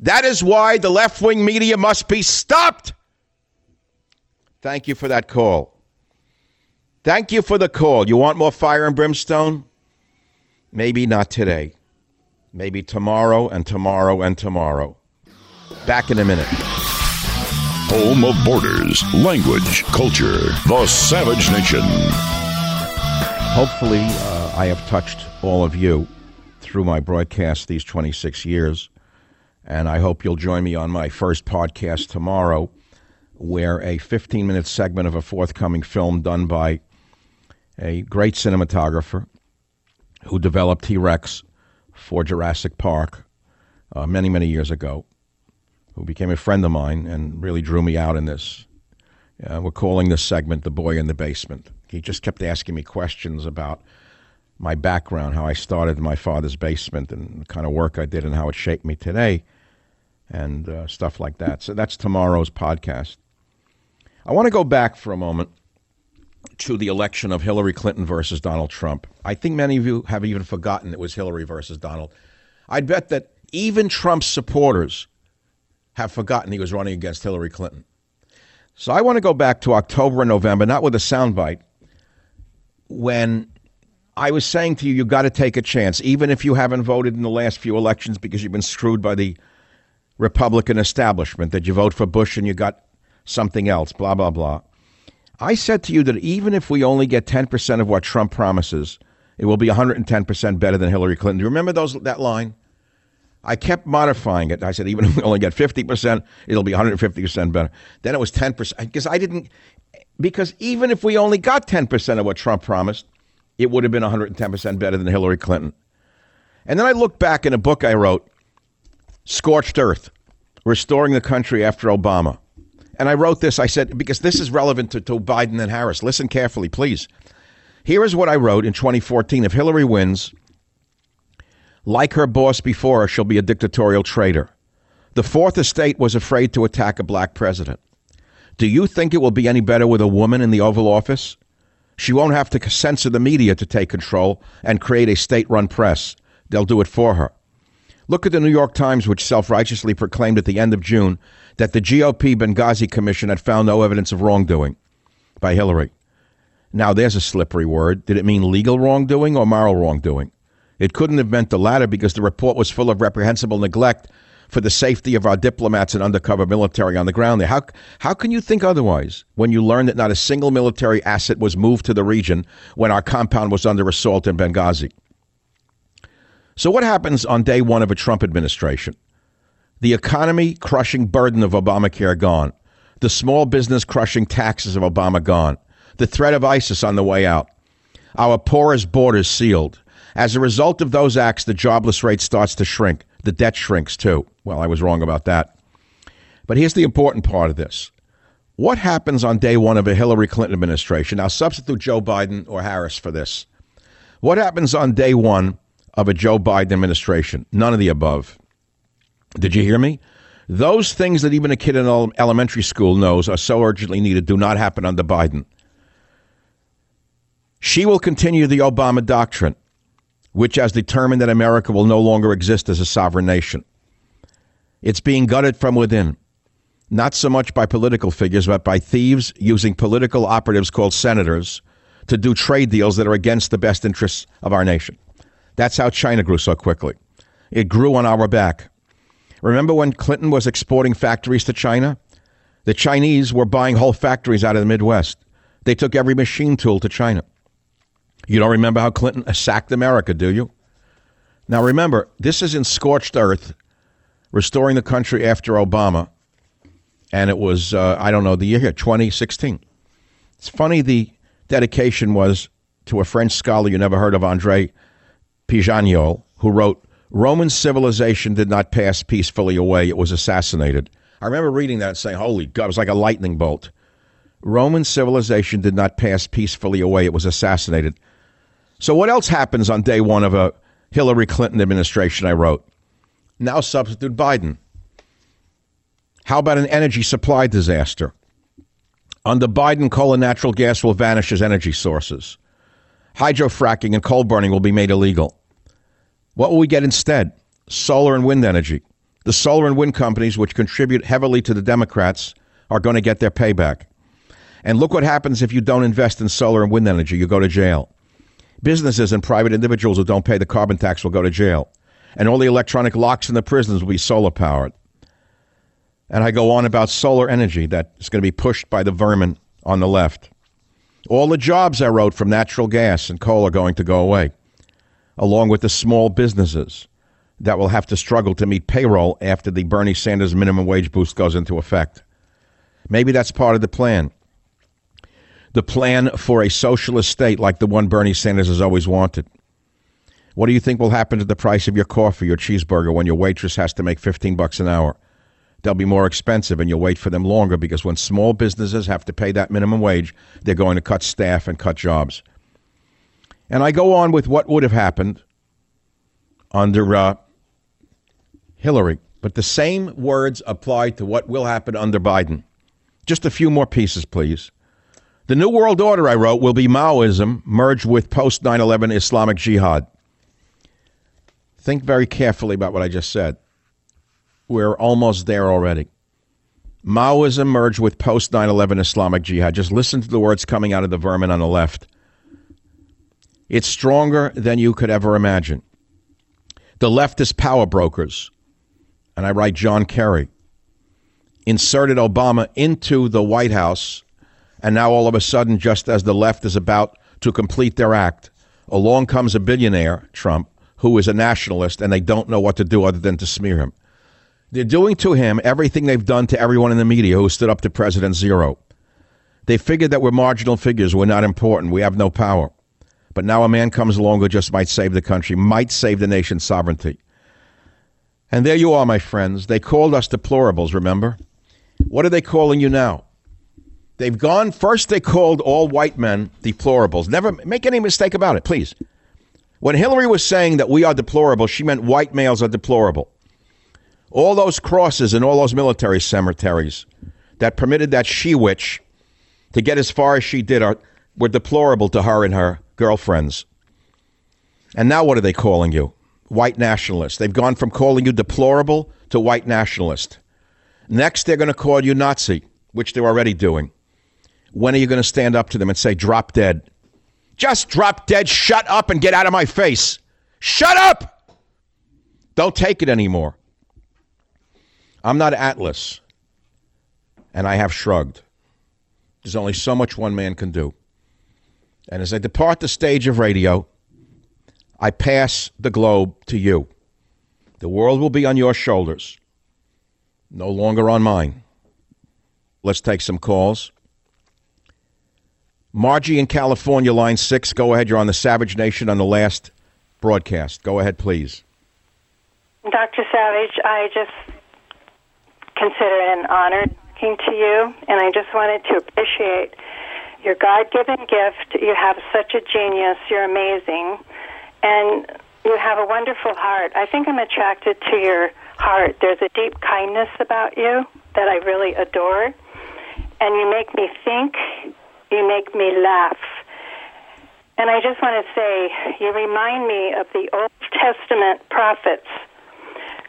That is why the left wing media must be stopped. Thank you for that call. Thank you for the call. You want more fire and brimstone? Maybe not today. Maybe tomorrow and tomorrow and tomorrow. Back in a minute. Home of borders, language, culture, the Savage Nation. Hopefully, uh, I have touched all of you through my broadcast these 26 years. And I hope you'll join me on my first podcast tomorrow, where a 15 minute segment of a forthcoming film done by a great cinematographer who developed T Rex for Jurassic Park uh, many, many years ago, who became a friend of mine and really drew me out in this. Uh, we're calling this segment The Boy in the Basement. He just kept asking me questions about my background, how I started in my father's basement, and the kind of work I did, and how it shaped me today, and uh, stuff like that. So that's tomorrow's podcast. I want to go back for a moment to the election of Hillary Clinton versus Donald Trump. I think many of you have even forgotten it was Hillary versus Donald. I'd bet that even Trump's supporters have forgotten he was running against Hillary Clinton. So I want to go back to October and November, not with a soundbite, when I was saying to you, you've got to take a chance, even if you haven't voted in the last few elections because you've been screwed by the Republican establishment, that you vote for Bush and you got something else, blah, blah, blah. I said to you that even if we only get 10% of what Trump promises, it will be 110% better than Hillary Clinton. Do you remember those that line? I kept modifying it. I said, even if we only get 50%, it'll be 150% better. Then it was 10%. Because I didn't, because even if we only got 10% of what Trump promised, it would have been 110% better than Hillary Clinton. And then I looked back in a book I wrote, Scorched Earth Restoring the Country After Obama. And I wrote this, I said, because this is relevant to, to Biden and Harris. Listen carefully, please. Here is what I wrote in 2014 If Hillary wins, like her boss before she'll be a dictatorial traitor. The fourth estate was afraid to attack a black president. Do you think it will be any better with a woman in the Oval Office? She won't have to censor the media to take control and create a state run press. They'll do it for her. Look at the New York Times, which self righteously proclaimed at the end of June that the GOP Benghazi Commission had found no evidence of wrongdoing by Hillary. Now, there's a slippery word. Did it mean legal wrongdoing or moral wrongdoing? It couldn't have meant the latter because the report was full of reprehensible neglect for the safety of our diplomats and undercover military on the ground there. How, how can you think otherwise when you learn that not a single military asset was moved to the region when our compound was under assault in Benghazi? So, what happens on day one of a Trump administration? The economy crushing burden of Obamacare gone. The small business crushing taxes of Obama gone. The threat of ISIS on the way out. Our porous borders sealed. As a result of those acts, the jobless rate starts to shrink. The debt shrinks too. Well, I was wrong about that. But here's the important part of this. What happens on day one of a Hillary Clinton administration? Now, substitute Joe Biden or Harris for this. What happens on day one of a Joe Biden administration? None of the above. Did you hear me? Those things that even a kid in elementary school knows are so urgently needed do not happen under Biden. She will continue the Obama doctrine, which has determined that America will no longer exist as a sovereign nation. It's being gutted from within, not so much by political figures, but by thieves using political operatives called senators to do trade deals that are against the best interests of our nation. That's how China grew so quickly. It grew on our back. Remember when Clinton was exporting factories to China? The Chinese were buying whole factories out of the Midwest. They took every machine tool to China. You don't remember how Clinton sacked America, do you? Now remember, this is in scorched earth, restoring the country after Obama, and it was uh, I don't know the year here, 2016. It's funny the dedication was to a French scholar you never heard of, Andre Piganiol, who wrote Roman civilization did not pass peacefully away, it was assassinated. I remember reading that and saying, Holy God, it was like a lightning bolt. Roman civilization did not pass peacefully away, it was assassinated. So, what else happens on day one of a Hillary Clinton administration? I wrote. Now substitute Biden. How about an energy supply disaster? Under Biden, coal and natural gas will vanish as energy sources. Hydrofracking and coal burning will be made illegal. What will we get instead? Solar and wind energy. The solar and wind companies, which contribute heavily to the Democrats, are going to get their payback. And look what happens if you don't invest in solar and wind energy. You go to jail. Businesses and private individuals who don't pay the carbon tax will go to jail. And all the electronic locks in the prisons will be solar powered. And I go on about solar energy that is going to be pushed by the vermin on the left. All the jobs I wrote from natural gas and coal are going to go away, along with the small businesses that will have to struggle to meet payroll after the Bernie Sanders minimum wage boost goes into effect. Maybe that's part of the plan. The plan for a socialist state like the one Bernie Sanders has always wanted. What do you think will happen to the price of your coffee or cheeseburger when your waitress has to make 15 bucks an hour? They'll be more expensive and you'll wait for them longer because when small businesses have to pay that minimum wage, they're going to cut staff and cut jobs. And I go on with what would have happened under uh, Hillary, but the same words apply to what will happen under Biden. Just a few more pieces, please. The New World Order I wrote will be Maoism merged with post 9 11 Islamic Jihad. Think very carefully about what I just said. We're almost there already. Maoism merged with post 9 11 Islamic Jihad. Just listen to the words coming out of the vermin on the left. It's stronger than you could ever imagine. The leftist power brokers, and I write John Kerry, inserted Obama into the White House, and now all of a sudden, just as the left is about to complete their act, along comes a billionaire, Trump, who is a nationalist, and they don't know what to do other than to smear him. They're doing to him everything they've done to everyone in the media who stood up to President Zero. They figured that we're marginal figures, we're not important, we have no power. But now a man comes along who just might save the country, might save the nation's sovereignty. And there you are, my friends. They called us deplorables, remember? What are they calling you now? They've gone, first, they called all white men deplorables. Never make any mistake about it, please. When Hillary was saying that we are deplorable, she meant white males are deplorable. All those crosses and all those military cemeteries that permitted that she witch to get as far as she did are, were deplorable to her and her girlfriends. And now what are they calling you? White nationalist. They've gone from calling you deplorable to white nationalist. Next, they're going to call you Nazi, which they're already doing. When are you going to stand up to them and say, drop dead? Just drop dead, shut up, and get out of my face. Shut up! Don't take it anymore. I'm not Atlas, and I have shrugged. There's only so much one man can do. And as I depart the stage of radio, I pass the globe to you. The world will be on your shoulders, no longer on mine. Let's take some calls. Margie in California, line six. Go ahead. You're on the Savage Nation on the last broadcast. Go ahead, please. Dr. Savage, I just consider it an honor talking to you, and I just wanted to appreciate your God given gift. You have such a genius. You're amazing. And you have a wonderful heart. I think I'm attracted to your heart. There's a deep kindness about you that I really adore. And you make me think, you make me laugh. And I just want to say, you remind me of the Old Testament prophets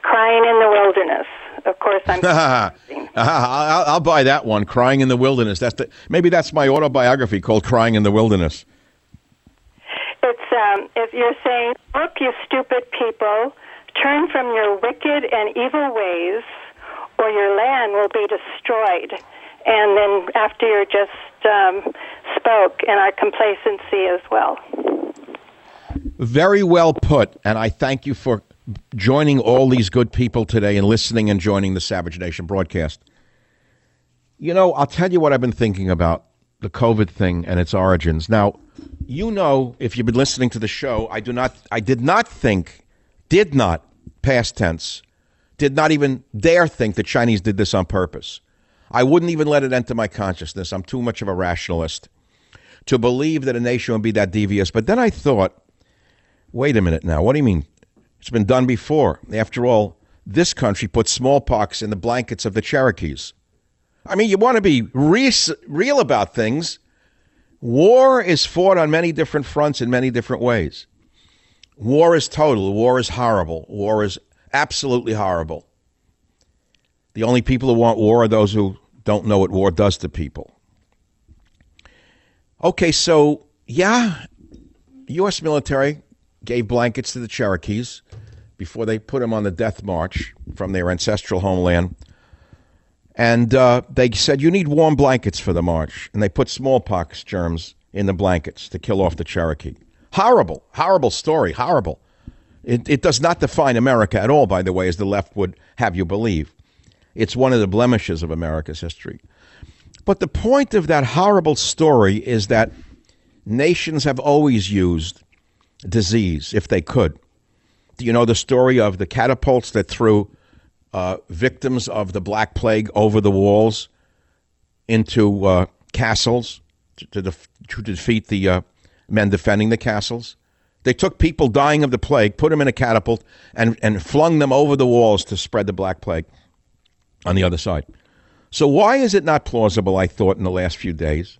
crying in the wilderness. Of course, I'm. *laughs* *laughs* I'll, I'll buy that one. Crying in the wilderness. That's the, maybe that's my autobiography called "Crying in the Wilderness." It's um, if you're saying, "Look, you stupid people, turn from your wicked and evil ways, or your land will be destroyed." And then after you're just um, spoke and our complacency as well. Very well put, and I thank you for joining all these good people today and listening and joining the Savage Nation broadcast. You know, I'll tell you what I've been thinking about the COVID thing and its origins. Now, you know, if you've been listening to the show, I do not, I did not think, did not, past tense, did not even dare think the Chinese did this on purpose. I wouldn't even let it enter my consciousness. I'm too much of a rationalist to believe that a nation would be that devious. But then I thought, wait a minute now, what do you mean it's been done before. After all, this country put smallpox in the blankets of the Cherokees. I mean, you want to be re- real about things. War is fought on many different fronts in many different ways. War is total. War is horrible. War is absolutely horrible. The only people who want war are those who don't know what war does to people. Okay, so yeah, U.S. military gave blankets to the Cherokees before they put them on the death march from their ancestral homeland. And uh, they said, You need warm blankets for the march. And they put smallpox germs in the blankets to kill off the Cherokee. Horrible, horrible story, horrible. It, it does not define America at all, by the way, as the left would have you believe. It's one of the blemishes of America's history. But the point of that horrible story is that nations have always used disease if they could. Do you know the story of the catapults that threw uh, victims of the Black Plague over the walls into uh, castles to, to, def- to defeat the uh, men defending the castles? They took people dying of the plague, put them in a catapult, and, and flung them over the walls to spread the Black Plague on the other side. So, why is it not plausible, I thought in the last few days,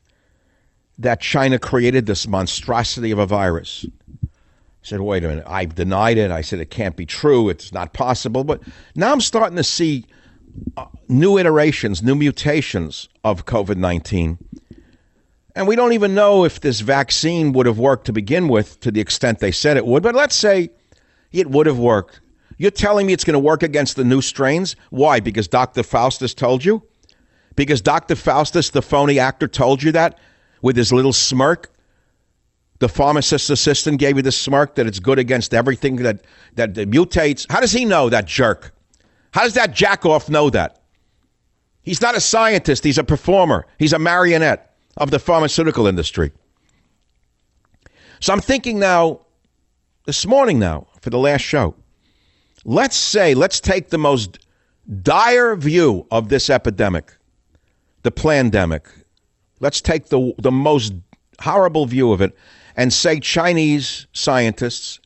that China created this monstrosity of a virus? I said, wait a minute, I've denied it. I said, it can't be true. It's not possible. But now I'm starting to see uh, new iterations, new mutations of COVID 19. And we don't even know if this vaccine would have worked to begin with to the extent they said it would. But let's say it would have worked. You're telling me it's going to work against the new strains? Why? Because Dr. Faustus told you? Because Dr. Faustus, the phony actor, told you that with his little smirk? The pharmacist assistant gave you the smirk that it's good against everything that, that, that mutates. How does he know that jerk? How does that jackoff know that? He's not a scientist, he's a performer, he's a marionette of the pharmaceutical industry. So I'm thinking now, this morning now, for the last show, let's say, let's take the most dire view of this epidemic, the pandemic. Let's take the, the most horrible view of it and say Chinese scientists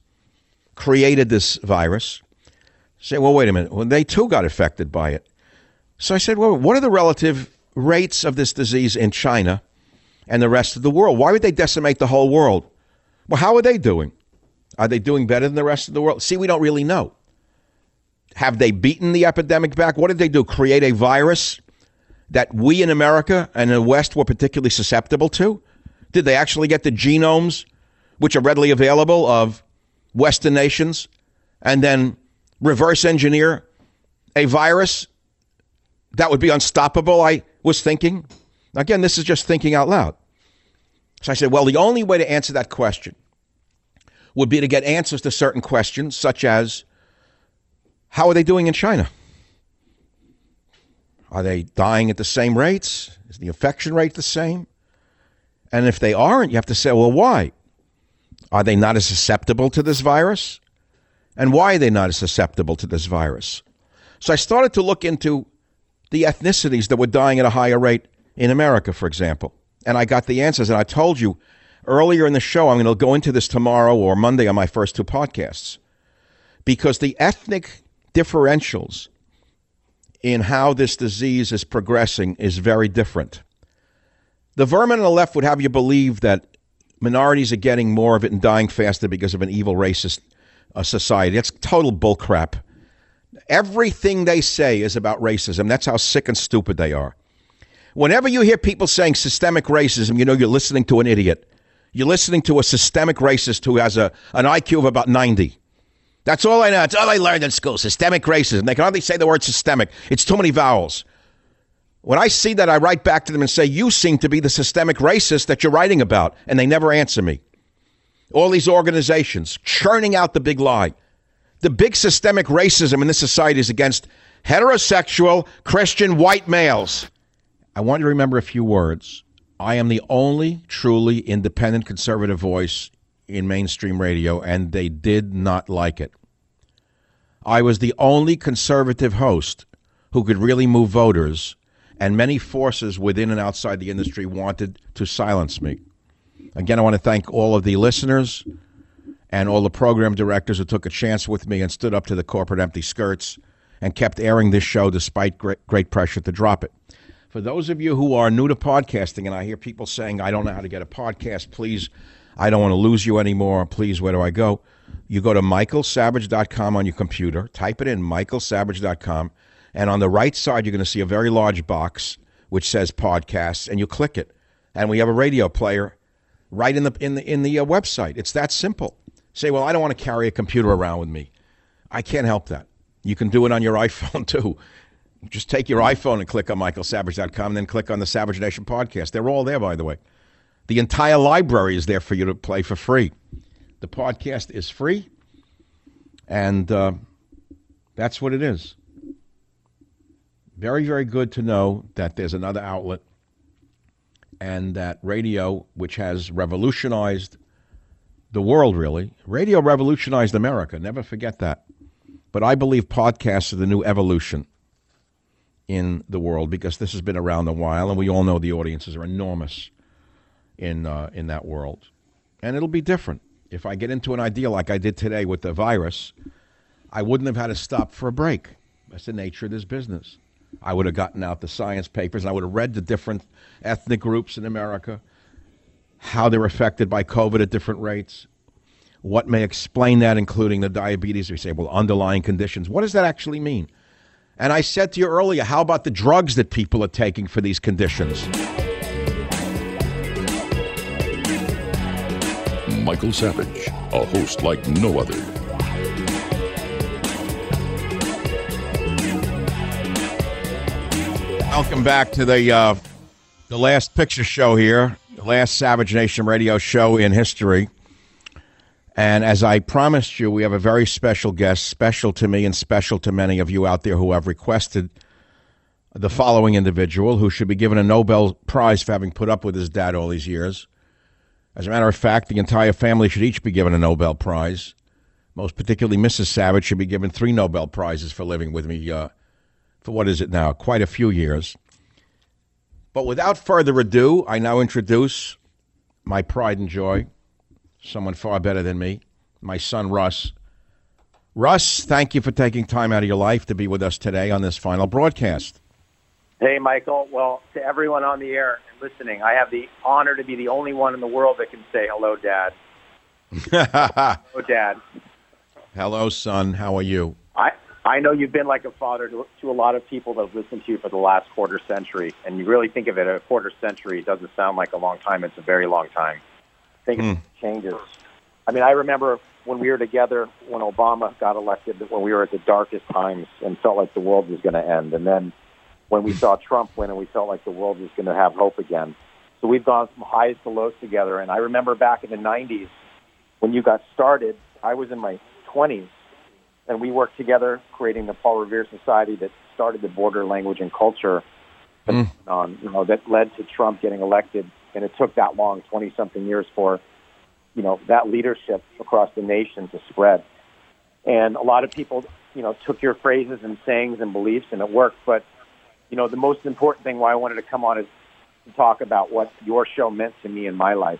created this virus. Say, well, wait a minute. Well, they too got affected by it. So I said, well, what are the relative rates of this disease in China and the rest of the world? Why would they decimate the whole world? Well, how are they doing? Are they doing better than the rest of the world? See, we don't really know. Have they beaten the epidemic back? What did they do? Create a virus that we in America and in the West were particularly susceptible to? Did they actually get the genomes, which are readily available, of Western nations and then reverse engineer a virus that would be unstoppable? I was thinking. Again, this is just thinking out loud. So I said, well, the only way to answer that question would be to get answers to certain questions, such as how are they doing in China? Are they dying at the same rates? Is the infection rate the same? And if they aren't, you have to say, well, why? Are they not as susceptible to this virus? And why are they not as susceptible to this virus? So I started to look into the ethnicities that were dying at a higher rate in America, for example. And I got the answers. And I told you earlier in the show, I'm going to go into this tomorrow or Monday on my first two podcasts. Because the ethnic differentials in how this disease is progressing is very different. The vermin on the left would have you believe that minorities are getting more of it and dying faster because of an evil racist uh, society. That's total bullcrap. Everything they say is about racism. That's how sick and stupid they are. Whenever you hear people saying systemic racism, you know you're listening to an idiot. You're listening to a systemic racist who has a, an IQ of about 90. That's all I know. That's all I learned in school. Systemic racism. They can hardly say the word systemic. It's too many vowels. When I see that, I write back to them and say, You seem to be the systemic racist that you're writing about. And they never answer me. All these organizations churning out the big lie. The big systemic racism in this society is against heterosexual Christian white males. I want you to remember a few words. I am the only truly independent conservative voice in mainstream radio, and they did not like it. I was the only conservative host who could really move voters, and many forces within and outside the industry wanted to silence me. Again, I want to thank all of the listeners and all the program directors who took a chance with me and stood up to the corporate empty skirts and kept airing this show despite great, great pressure to drop it. For those of you who are new to podcasting, and I hear people saying, I don't know how to get a podcast, please I don't want to lose you anymore. Please, where do I go? You go to michaelsavage.com on your computer, type it in, michaelsavage.com, and on the right side, you're going to see a very large box which says podcasts, and you click it. And we have a radio player right in the, in the, in the uh, website. It's that simple. Say, well, I don't want to carry a computer around with me. I can't help that. You can do it on your *laughs* iPhone too. Just take your iPhone and click on michaelsavage.com, and then click on the Savage Nation podcast. They're all there, by the way. The entire library is there for you to play for free. The podcast is free, and uh, that's what it is. Very, very good to know that there's another outlet and that radio, which has revolutionized the world, really, radio revolutionized America. Never forget that. But I believe podcasts are the new evolution in the world because this has been around a while, and we all know the audiences are enormous in uh, in that world, and it'll be different. If I get into an idea like I did today with the virus, I wouldn't have had to stop for a break. That's the nature of this business. I would have gotten out the science papers, and I would have read the different ethnic groups in America, how they're affected by COVID at different rates, what may explain that, including the diabetes. We say, well, underlying conditions. What does that actually mean? And I said to you earlier, how about the drugs that people are taking for these conditions? Michael Savage, a host like no other. Welcome back to the uh, the last picture show here, the last Savage Nation radio show in history. And as I promised you, we have a very special guest, special to me and special to many of you out there who have requested the following individual who should be given a Nobel Prize for having put up with his dad all these years. As a matter of fact, the entire family should each be given a Nobel Prize. Most particularly, Mrs. Savage should be given three Nobel Prizes for living with me uh, for what is it now? Quite a few years. But without further ado, I now introduce my pride and joy, someone far better than me, my son Russ. Russ, thank you for taking time out of your life to be with us today on this final broadcast. Hey, Michael. Well, to everyone on the air and listening, I have the honor to be the only one in the world that can say hello, Dad. *laughs* hello, Dad. Hello, son. How are you? I I know you've been like a father to, to a lot of people that have listened to you for the last quarter century, and you really think of it a quarter century. It doesn't sound like a long time. It's a very long time. I think it hmm. changes. I mean, I remember when we were together when Obama got elected, when we were at the darkest times and felt like the world was going to end, and then when we saw Trump win and we felt like the world was going to have hope again. So we've gone from highs to lows together. And I remember back in the 90s when you got started, I was in my 20s and we worked together creating the Paul Revere Society that started the border language and culture Mm. on you know that led to Trump getting elected and it took that long 20 something years for you know that leadership across the nation to spread and a lot of people you know took your phrases and sayings and beliefs and it worked but you know the most important thing why I wanted to come on is to talk about what your show meant to me in my life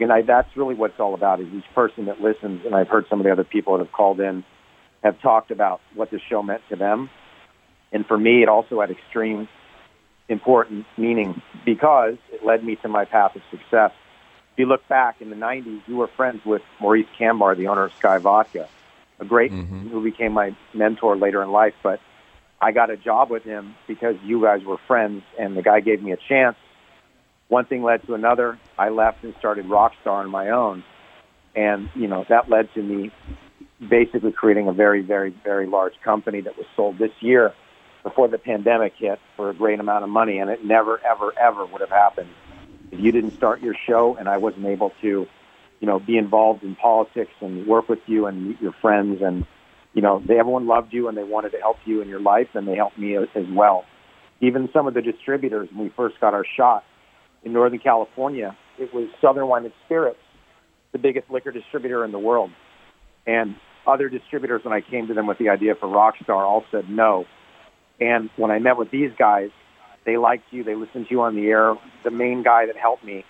and I, that's really what it's all about is each person that listens and I've heard some of the other people that have called in have talked about what the show meant to them and for me it also had extreme important meaning because it led me to my path of success. If you look back in the 90s, you were friends with Maurice Kanbar, the owner of Skyy Vodka, a great mm-hmm. who became my mentor later in life. But I got a job with him because you guys were friends, and the guy gave me a chance. One thing led to another. I left and started Rockstar on my own, and you know that led to me basically creating a very, very, very large company that was sold this year before the pandemic hit for a great amount of money, and it never, ever, ever would have happened if you didn't start your show and I wasn't able to, you know, be involved in politics and work with you and meet your friends. And, you know, they, everyone loved you and they wanted to help you in your life, and they helped me as well. Even some of the distributors, when we first got our shot in Northern California, it was Southern Wine and Spirits, the biggest liquor distributor in the world. And other distributors, when I came to them with the idea for Rockstar, all said no. And when I met with these guys, they liked you. They listened to you on the air. The main guy that helped me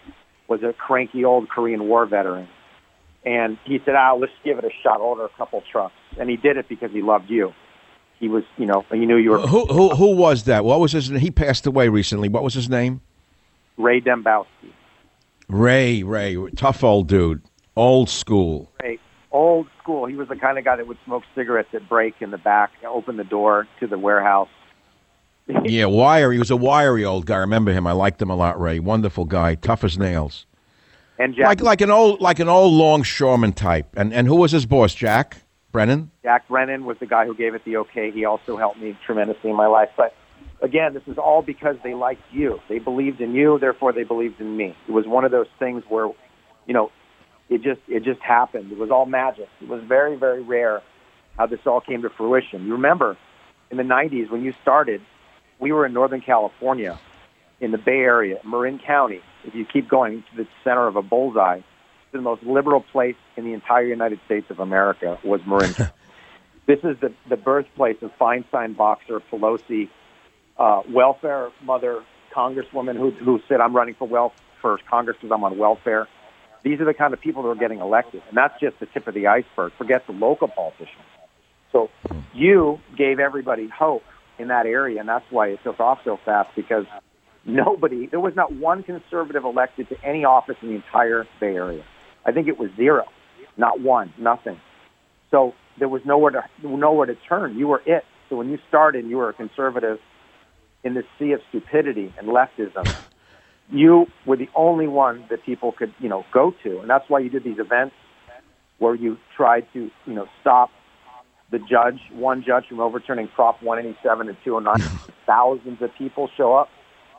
was a cranky old Korean War veteran. And he said, "Ah, let's give it a shot. Order a couple trucks." And he did it because he loved you. He was, you know, he knew you were Who, who, who was that? What was his name? He passed away recently. What was his name? Ray Dembowski. Ray, Ray, tough old dude, old school. Ray, old school. He was the kind of guy that would smoke cigarettes at break in the back, open the door to the warehouse. *laughs* yeah, wiry. He was a wiry old guy. I remember him. I liked him a lot. Ray, wonderful guy, tough as nails. And Jack, like like an old like an old longshoreman type. And and who was his boss? Jack Brennan. Jack Brennan was the guy who gave it the okay. He also helped me tremendously in my life. But again, this is all because they liked you. They believed in you, therefore they believed in me. It was one of those things where, you know, it just it just happened. It was all magic. It was very very rare how this all came to fruition. You remember in the 90s when you started, we were in Northern California in the Bay Area, Marin County. If you keep going to the center of a bullseye, the most liberal place in the entire United States of America was Marin. *laughs* this is the, the birthplace of Feinstein, Boxer, Pelosi, uh, welfare mother, congresswoman who, who said, I'm running for wealth for Congress because I'm on welfare. These are the kind of people that are getting elected. And that's just the tip of the iceberg. Forget the local politicians. So you gave everybody hope in that area, and that's why it took off so fast because nobody, there was not one conservative elected to any office in the entire Bay Area. I think it was zero, not one, nothing. So there was nowhere to nowhere to turn. You were it. So when you started, you were a conservative in this sea of stupidity and leftism. *laughs* You were the only one that people could, you know, go to, and that's why you did these events where you tried to, you know, stop the judge, one judge from overturning Prop 187 and 209. *laughs* Thousands of people show up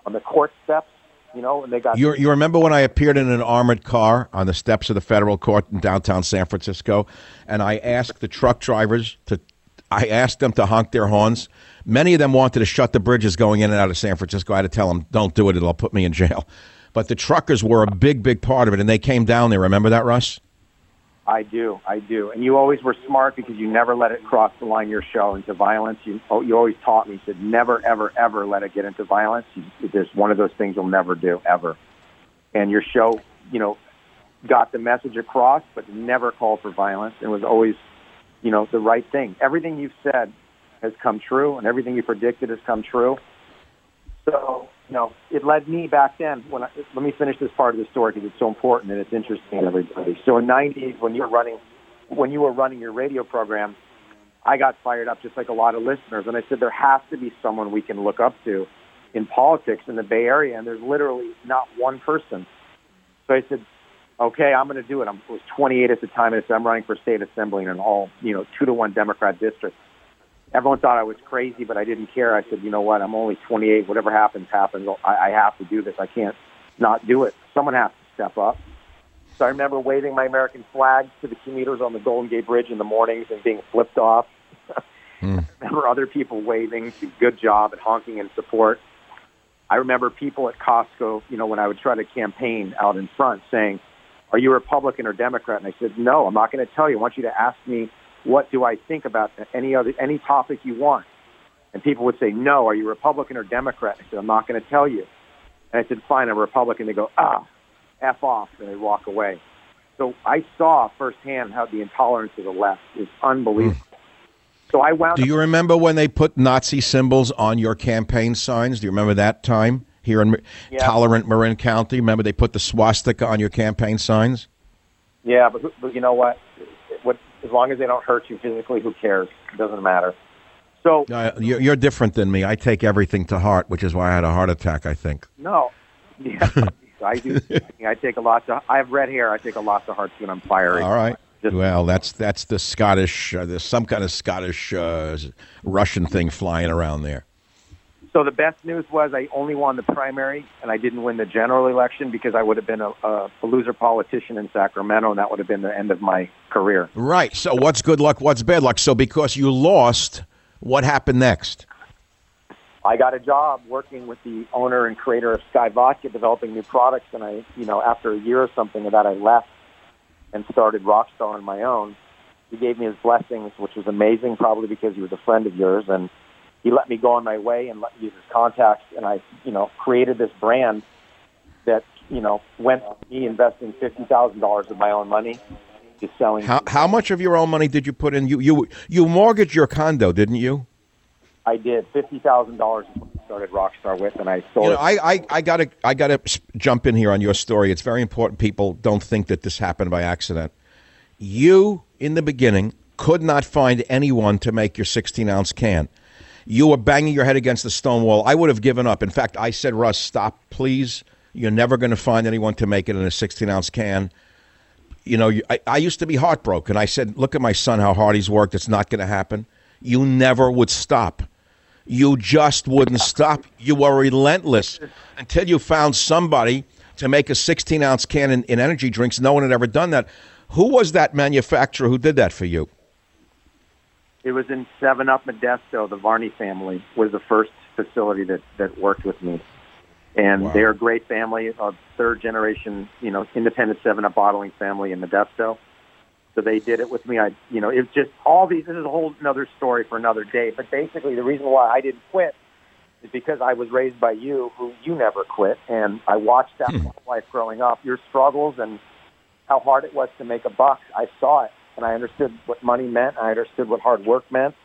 on the court steps, you know, and they got. You, you remember when I appeared in an armored car on the steps of the federal court in downtown San Francisco, and I asked the truck drivers to, I asked them to honk their horns. Many of them wanted to shut the bridges going in and out of San Francisco. I had to tell them, "Don't do it; it'll put me in jail." But the truckers were a big, big part of it, and they came down there. Remember that, Russ? I do, I do. And you always were smart because you never let it cross the line your show into violence. You oh, you always taught me, said never, ever, ever let it get into violence. You, there's one of those things you'll never do ever. And your show, you know, got the message across, but never called for violence, and was always, you know, the right thing. Everything you've said has come true, and everything you predicted has come true. So you know, it led me back then. When I, let me finish this part of the story because it's so important and it's interesting to everybody. So in '90s, when you were running, when you were running your radio program, I got fired up just like a lot of listeners, and I said there has to be someone we can look up to in politics in the Bay Area, and there's literally not one person. So I said, okay, I'm going to do it. I was 28 at the time, and I said I'm running for state assembly in an all, you know, two to one Democrat district everyone thought I was crazy, but I didn't care. I said, you know what? I'm only 28. Whatever happens, happens. I, I have to do this. I can't not do it. Someone has to step up. So I remember waving my American flag to the commuters on the Golden Gate Bridge in the mornings and being flipped off. mm. *laughs* I remember other people waving, good job, and honking in support. I remember people at Costco, you know, when I would try to campaign out in front saying, are you Republican or Democrat? And I said, no, I'm not going to tell you. I want you to ask me what do I think about any other any topic you want? And people would say, No, are you Republican or Democrat? I said, I'm not going to tell you. And I said, Fine, I'm a Republican. They go, Ah, F off, and they walk away. So I saw firsthand how the intolerance of the left is unbelievable. Mm. So I wound. Do you remember when they put Nazi symbols on your campaign signs? Do you remember that time here in yeah. tolerant Marin County? Remember they put the swastika on your campaign signs? Yeah, but, but you know what? As long as they don't hurt you physically, who cares? It doesn't matter. So uh, you're, you're different than me. I take everything to heart, which is why I had a heart attack. I think. No, *laughs* yeah, I do. I take a lot to. I have red hair. I take a lot to heart too, and I'm fiery. All right. Just, well, that's that's the Scottish. Uh, there's some kind of Scottish uh, Russian thing flying around there. So the best news was I only won the primary, and I didn't win the general election because I would have been a, a, a loser politician in Sacramento, and that would have been the end of my career. Right. So what's good luck? What's bad luck? So because you lost, what happened next? I got a job working with the owner and creator of Skyy Vodka, developing new products, and I, you know, after a year or something of that, I left and started Rockstar on my own. He gave me his blessings, which was amazing, probably because he was a friend of yours, and he let me go on my way and let me use his contacts, and I, you know, created this brand that, you know, went me investing fifty thousand dollars of my own money to selling. How how much of your own money did you put in? You you you mortgaged your condo, didn't you? I did fifty thousand dollars. started Rockstar with, and I sold You know, it. I, I, I gotta I gotta jump in here on your story. It's very important. People don't think that this happened by accident. You, in the beginning, could not find anyone to make your 16 ounce can. You were banging your head against the stone wall. I would have given up. In fact, I said, Russ, stop, please. You're never going to find anyone to make it in a 16 ounce can. You know, I, I used to be heartbroken. I said, look at my son, how hard he's worked. It's not going to happen. You never would stop. You just wouldn't stop. You were relentless until you found somebody to make a 16 ounce can in, in energy drinks. No one had ever done that. Who was that manufacturer who did that for you? It was in Seven Up Modesto. The Varney family was the first facility that that worked with me, and they're a great family, a third generation, you know, independent Seven Up bottling family in Modesto. So they did it with me. I, you know, it's just all these. This is a whole another story for another day. But basically, the reason why I didn't quit is because I was raised by you, who you never quit, and I watched that hmm. life growing up. Your struggles and how hard it was to make a buck. I saw it, and I understood what money meant. I understood what hard work meant.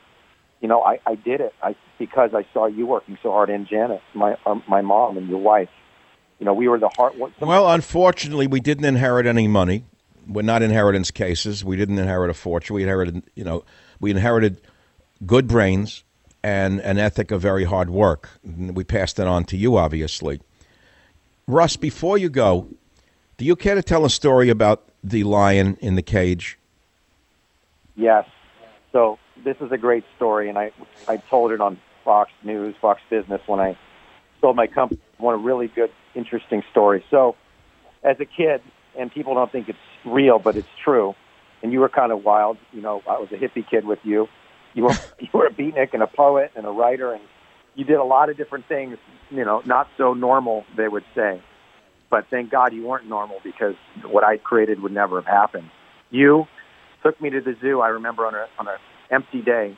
You know, I, I did it I, because I saw you working so hard, and Janet, my um, my mom, and your wife. You know, we were the hard. What, Well, unfortunately, we didn't inherit any money. We're not inheritance cases. We didn't inherit a fortune. We inherited, you know, we inherited good brains and an ethic of very hard work. We passed it on to you, obviously. Russ, before you go, do you care to tell a story about the lion in the cage? Yes. So this is a great story, and I I told it on Fox News, Fox Business when I sold my company. One a really good, interesting story. So, as a kid, and people don't think it's real, but it's true. And you were kind of wild. You know, I was a hippie kid with you. You were *laughs* you were a beatnik and a poet and a writer, and you did a lot of different things. You know, not so normal, they would say. But thank God you weren't normal because what I created would never have happened. You took me to the zoo. I remember on a on a empty day,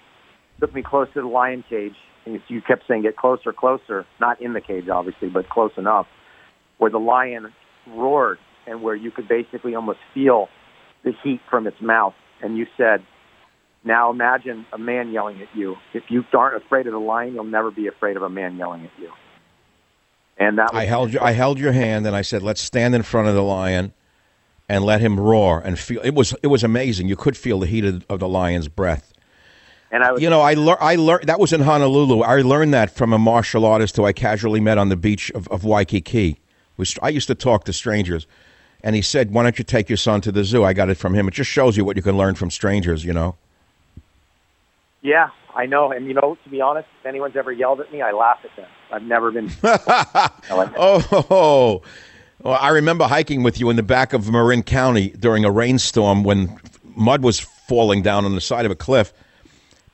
took me close to the lion cage, and you kept saying, "Get closer, closer." Not in the cage, obviously, but close enough, where the lion roared and where you could basically almost feel the heat from its mouth. And you said, "Now imagine a man yelling at you. If you aren't afraid of the lion, you'll never be afraid of a man yelling at you." And that was I held your, I held your hand and I said, "Let's stand in front of the lion and let him roar and feel." It was it was amazing. You could feel the heat of, of the lion's breath. And I was, you know, I lear- I learned that was in Honolulu. I learned that from a martial artist who I casually met on the beach of, of Waikiki. Was I used to talk to strangers, and he said, "Why don't you take your son to the zoo?" I got it from him. It just shows you what you can learn from strangers. You know. Yeah, I know. And you know, to be honest, if anyone's ever yelled at me, I laugh at them. I've never been. *laughs* *laughs* Oh, well, I remember hiking with you in the back of Marin County during a rainstorm when mud was falling down on the side of a cliff,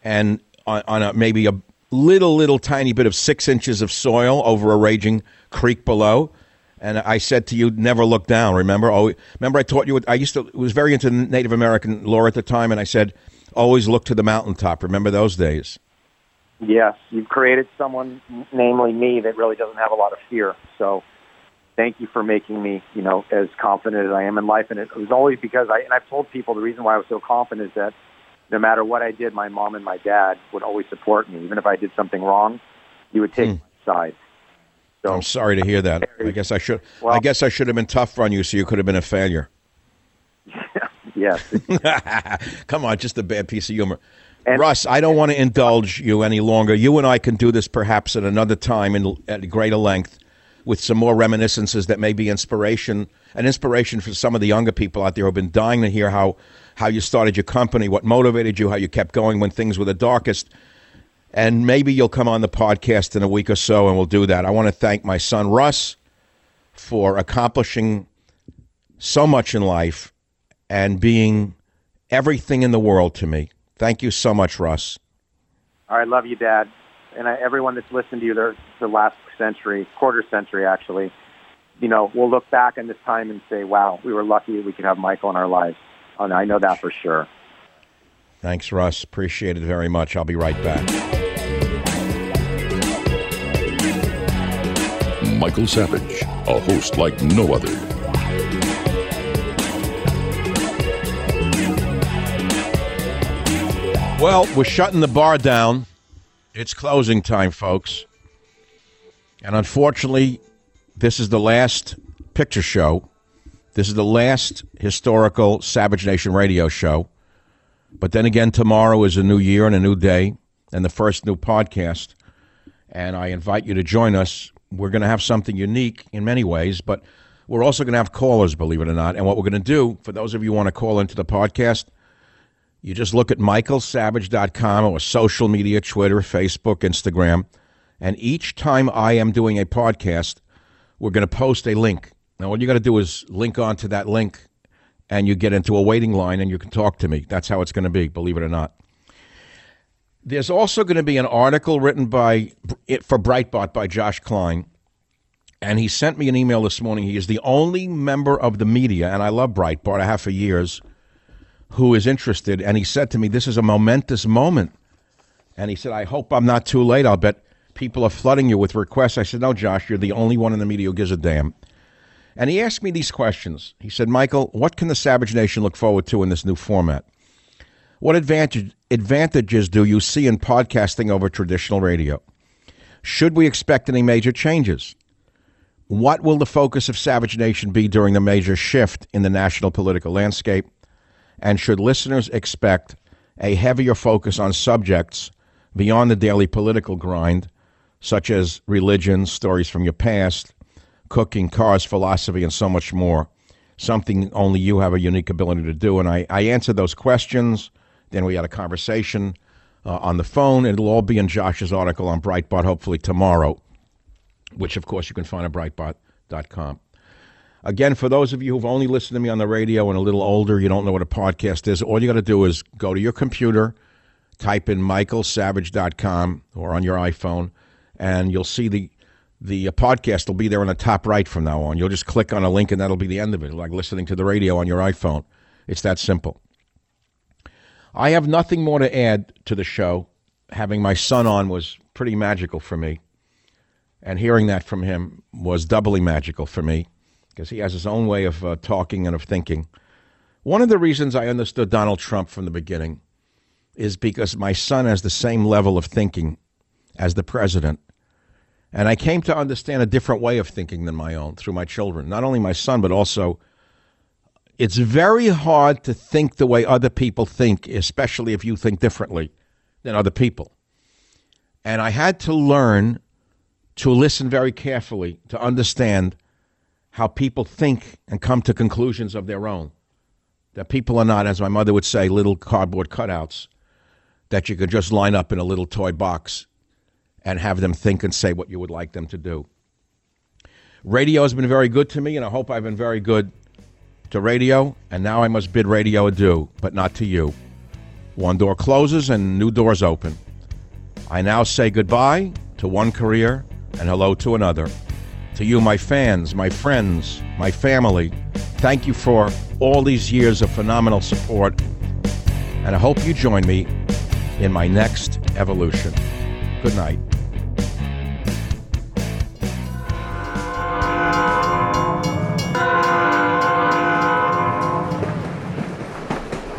and on, on a, maybe a little, little tiny bit of six inches of soil over a raging creek below. And I said to you, never look down. Remember? Oh, remember I taught you. I used to was very into Native American lore at the time, and I said, always look to the mountaintop. Remember those days? Yes, you've created someone, namely me, that really doesn't have a lot of fear. So, thank you for making me, you know, as confident as I am in life. And it was always because I, and I've told people the reason why I was so confident is that no matter what I did, my mom and my dad would always support me. Even if I did something wrong, you would take hmm. my side. I'm sorry to hear that. I guess I should. I guess I should have been tough on you, so you could have been a failure. *laughs* *laughs* Yes. Come on, just a bad piece of humor. Russ, I don't want to indulge you any longer. You and I can do this perhaps at another time and at greater length with some more reminiscences that may be inspiration, an inspiration for some of the younger people out there who have been dying to hear how, how you started your company, what motivated you, how you kept going when things were the darkest. And maybe you'll come on the podcast in a week or so and we'll do that. I want to thank my son, Russ, for accomplishing so much in life and being everything in the world to me. Thank you so much, Russ. Right, love you, Dad. And I, everyone that's listened to you the, the last century, quarter century actually, you know, we'll look back on this time and say, wow, we were lucky we could have Michael in our lives. And I know that for sure. Thanks, Russ. Appreciate it very much. I'll be right back. Michael Savage, a host like no other. Well, we're shutting the bar down. It's closing time, folks. And unfortunately, this is the last picture show. This is the last historical Savage Nation radio show. But then again, tomorrow is a new year and a new day and the first new podcast. And I invite you to join us. We're going to have something unique in many ways, but we're also going to have callers, believe it or not. And what we're going to do, for those of you who want to call into the podcast, you just look at michaelsavage.com or social media, Twitter, Facebook, Instagram. And each time I am doing a podcast, we're going to post a link. Now, all you got to do is link onto that link and you get into a waiting line and you can talk to me. That's how it's going to be, believe it or not. There's also going to be an article written by for Breitbart by Josh Klein, and he sent me an email this morning. He is the only member of the media, and I love Breitbart. I have for years, who is interested. And he said to me, "This is a momentous moment." And he said, "I hope I'm not too late. I'll bet people are flooding you with requests." I said, "No, Josh, you're the only one in the media who gives a damn." And he asked me these questions. He said, Michael, what can the Savage Nation look forward to in this new format? What advantage, advantages do you see in podcasting over traditional radio? Should we expect any major changes? What will the focus of Savage Nation be during the major shift in the national political landscape? And should listeners expect a heavier focus on subjects beyond the daily political grind, such as religion, stories from your past, cooking, cars, philosophy, and so much more. Something only you have a unique ability to do. And I, I answered those questions. Then we had a conversation uh, on the phone. It'll all be in Josh's article on Breitbart, hopefully tomorrow, which, of course, you can find at Breitbart.com. Again, for those of you who've only listened to me on the radio and a little older, you don't know what a podcast is, all you got to do is go to your computer, type in michaelsavage.com or on your iPhone, and you'll see the the uh, podcast will be there on the top right from now on. You'll just click on a link and that'll be the end of it, like listening to the radio on your iPhone. It's that simple. I have nothing more to add to the show. Having my son on was pretty magical for me. And hearing that from him was doubly magical for me because he has his own way of uh, talking and of thinking. One of the reasons I understood Donald Trump from the beginning is because my son has the same level of thinking as the president and I came to understand a different way of thinking than my own through my children. Not only my son, but also it's very hard to think the way other people think, especially if you think differently than other people. And I had to learn to listen very carefully to understand how people think and come to conclusions of their own. That people are not, as my mother would say, little cardboard cutouts that you could just line up in a little toy box and have them think and say what you would like them to do. Radio has been very good to me, and I hope I've been very good to radio, and now I must bid radio adieu, but not to you. One door closes and new doors open. I now say goodbye to one career and hello to another. To you, my fans, my friends, my family, thank you for all these years of phenomenal support, and I hope you join me in my next evolution. Good night.